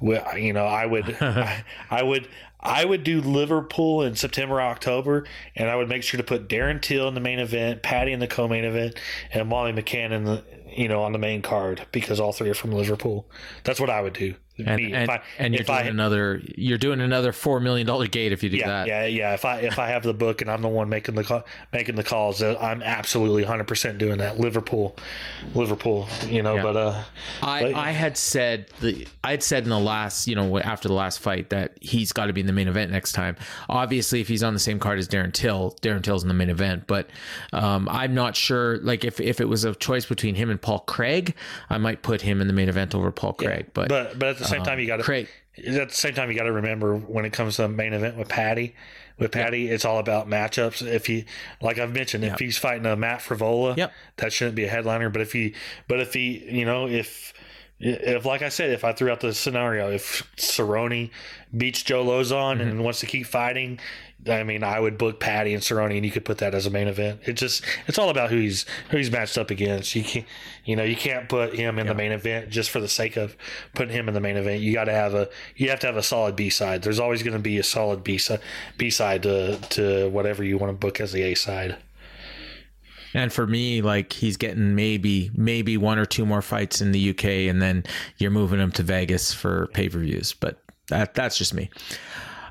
well, you know, I would, I, I would, I would do Liverpool in September, October, and I would make sure to put Darren Till in the main event, Paddy in the co-main event, and Molly McCann in the, you know, on the main card because all three are from Liverpool. That's what I would do. And, Me, and, if I- and you're if doing I- another you're doing another four million dollar gate if you do yeah, that. yeah, yeah. If I if I have the book and I'm the one making the call, making the calls, uh, I'm absolutely 100 percent doing that. Liverpool, Liverpool, you know. Yeah. But uh, I, but- I had said the I had said in the last you know after the last fight that he's got to be in the main event next time. Obviously, if he's on the same card as Darren Till, Darren Till's in the main event. But um, I'm not sure. Like if if it was a choice between him and Paul Craig, I might put him in the main event over Paul Craig. But, but but at the same uh-huh. time, you got to Craig. at the same time you got to remember when it comes to the main event with Paddy. With Paddy, it's all about matchups. If he, like I've mentioned, if he's fighting a Matt Frevola, Yep. that shouldn't be a headliner. But if he, but if he, you know, if if like I said, if I threw out the scenario, if Cerrone beats Joe Lauzon Mm-hmm. and wants to keep fighting, I mean, I would book Paddy and Cerrone, and you could put that as a main event. It just it's all about who he's who he's matched up against. You can't you know you can't put him in the main event just for the sake of putting him in the main event. You got to have a you have to have a solid B side. There's always going to be a solid B side B side to to whatever you want to book as the A side. And for me, like he's getting maybe maybe one or two more fights in the UK, and then you're moving him to Vegas for pay per views. But that that's just me.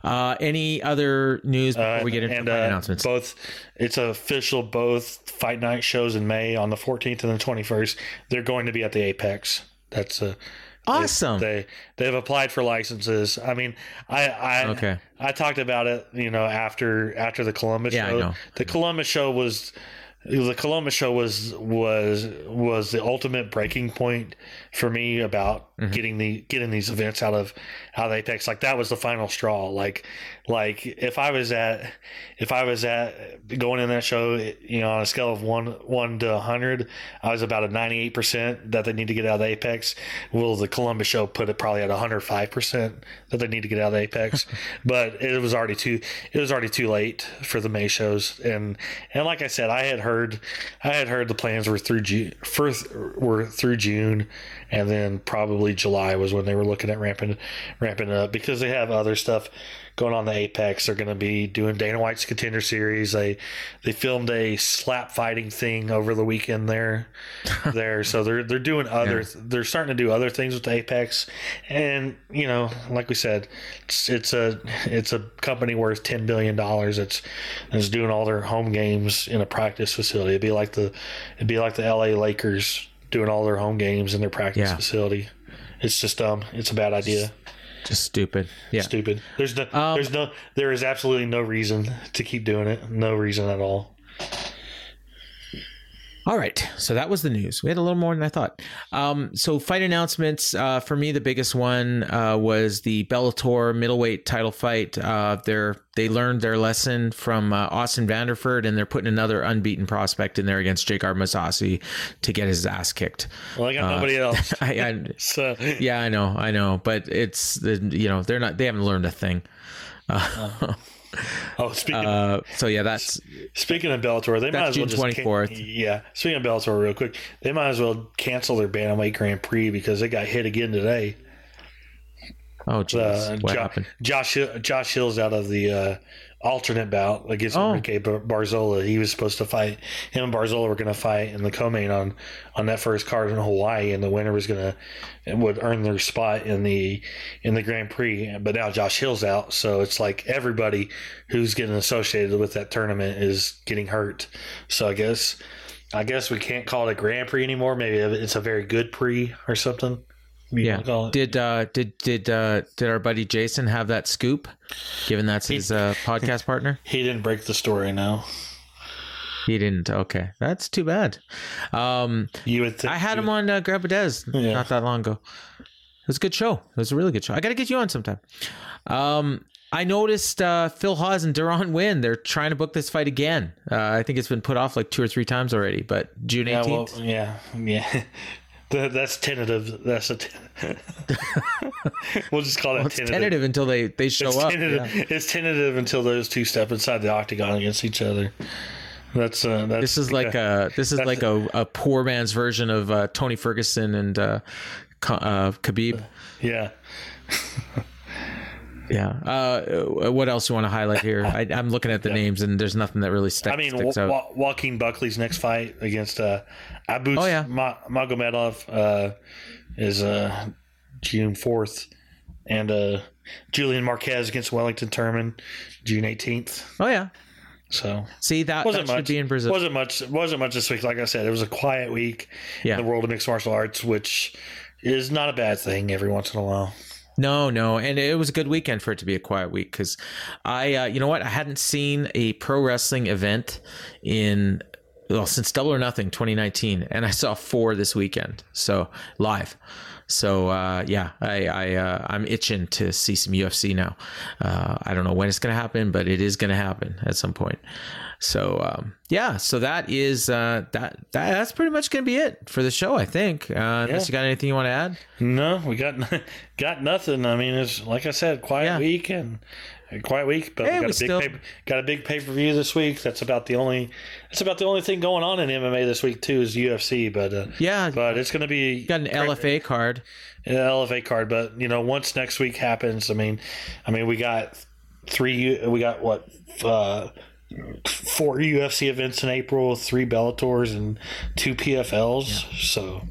Uh, any other news before we get into and uh, announcements? both it's official both fight night shows in may on the 14th and the 21st they're going to be at the apex that's a awesome. they they've applied for licenses i mean i i Okay. i talked about it you know after after the columbus Yeah, I show know. the columbus show was the Columbus show was was was the ultimate breaking point for me about Mm-hmm. getting the getting these events out of out of Apex. Like that was the final straw. Like like if I was at if I was at going in that show, you know, on a scale of one one to hundred, I was about a ninety eight percent that they need to get out of Apex. Will the Columbus show put it probably at hundred five percent that they need to get out of Apex? but it was already too it was already too late for the May shows. And and like I said, I had heard I had heard the plans were through June first were through June and then probably July was when they were looking at ramping ramping up because they have other stuff going on the Apex. They're going to be doing Dana White's Contender Series. They they filmed a slap fighting thing over the weekend there there. So they're they're doing other they're starting to do other things with the Apex. And you know, like we said, it's, it's a it's a company worth ten billion dollars. It's it's doing all their home games in a practice facility. It'd be like the it'd be like the L.A. Lakers doing all their home games in their practice Yeah. facility. It's just um, it's a bad idea. Just stupid. Yeah. Stupid. There's no, Um, there's no, there is absolutely no reason to keep doing it. No reason at all. All right, so that was the news. We had a little more than I thought. Um, so fight announcements. Uh, for me, the biggest one uh, was the Bellator middleweight title fight. Uh, they're they learned their lesson from uh, Austin Vanderford, and they're putting another unbeaten prospect in there against Gegard Mousasi to get his ass kicked. Well, I got nobody else. I, I, So yeah, I know, I know, but it's the you know they're not they haven't learned a thing. oh, speaking Uh, so yeah, that's speaking of Bellator, they might as well June just can- 24th. yeah. Speaking of Bellator, real quick, they might as well cancel their bantamweight Grand Prix because they got hit again today. oh jeez, Uh, what Jo- happened? Josh Josh Hill's out of the uh, alternate bout against Oh. Enrique Barzola. He was supposed to fight. Him and Barzola were going to fight in the co-main on on that first card in Hawaii, and the winner was going to would earn their spot in the in the Grand Prix. But now Josh Hill's out, so it's like everybody who's getting associated with that tournament is getting hurt. So I guess. I guess we can't call it a Grand Prix anymore. Maybe it's a very good Prix or something. Yeah. wanna call it? Did uh did did uh did our buddy Jason have that scoop? Given that's his uh podcast partner? He didn't break the story. No, He didn't. Okay. That's too bad. Um you would. Think I had him on uh, Grab a Des Yeah. not that long ago. It was a good show. It was a really good show. I got to get you on sometime. Um I noticed uh, Phil Hawes and Deron Winn. They're trying to book this fight again. Uh, I think it's been put off like two or three times already, but June Yeah, 18th. well, yeah, yeah. That- That's tentative. That's a. T- we'll just call that Well, tentative. tentative until they, they show It's up. tentative. Yeah. It's tentative until those two step inside the octagon against each other. That's uh, that's This is like a this is like a, a poor man's version of uh, Tony Ferguson and uh, uh, Khabib. yeah. Yeah. Uh, what else you want to highlight here? I, I'm looking at the names and there's nothing that really sticks, out. I mean, sticks Wa- out. Wa- Joaquin Buckley's next fight against uh, Abu Oh, yeah. Ma- Magomedov uh, is uh, June fourth, and uh, Julian Marquez against Wellington Turman June eighteenth. oh yeah. So See that, wasn't that should much. be in Brazil. Wasn't much. Wasn't much this week. Like I said, it was a quiet week Yeah. in the world of mixed martial arts, which is not a bad thing every once in a while. No, no, and it was a good weekend for it to be a quiet week because I, uh, you know what, I hadn't seen a pro wrestling event in well since Double or Nothing 2019, and I saw four this weekend, so live. So uh, yeah, I, I uh, I'm itching to see some UFC now. Uh, I don't know when it's gonna happen, but it is gonna happen at some point. So um, yeah, so that is uh, that, that that's pretty much gonna be it for the show, I think. Uh, unless you got anything you want to add. No, we got got nothing. I mean, it's like I said, quiet Yeah. week and a quiet week, but Hey, we got we a big still- pay, got a big pay per view this week. That's about the only that's about the only thing going on in MMA this week too is UFC. But uh, Yeah, but it's going to be got an LFA card. an LFA card. But you know, once next week happens, I mean, I mean, we got three. We got what uh, four UFC events in April, three Bellators, and two PFLs. So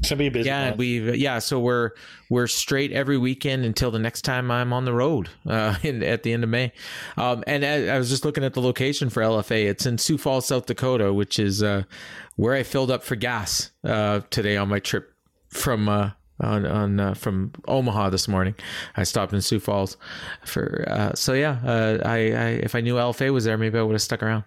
it's be a busy. Yeah, we yeah. So we're we're straight every weekend until the next time I'm on the road uh, in, at the end of May. Um, and I, I was just looking at the location for LFA. It's in Sioux Falls, South Dakota, which is uh, where I filled up for gas uh, today on my trip from. On, on uh, from Omaha this morning, I stopped in Sioux Falls for uh, so yeah. Uh, I, I if I knew LFA was there, maybe I would have stuck around.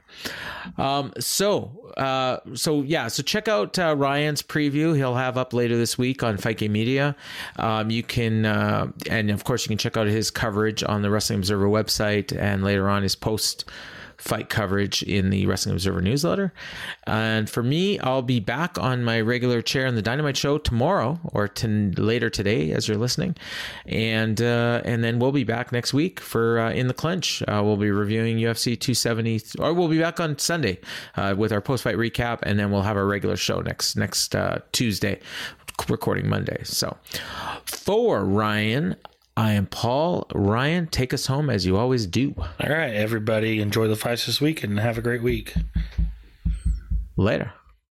Um, so, uh, so yeah, so check out uh, Ryan's preview. He'll have up later this week on Game Media. Um, you can, uh, and of course, you can check out his coverage on the Wrestling Observer website, and later on his post fight coverage in the Wrestling Observer newsletter. And for me, I'll be back on my regular chair in the Dynamite Show tomorrow or to later today as you're listening, and uh, and then we'll be back next week for uh, in the clinch. Uh, we'll be reviewing UFC 270, or we'll be back on Sunday uh, with our post fight recap, and then we'll have our regular show next next uh, Tuesday, recording Monday. So for Ryan. I am Paul. Ryan, take us home as you always do. All right, everybody, enjoy the fights this week and have a great week. Later.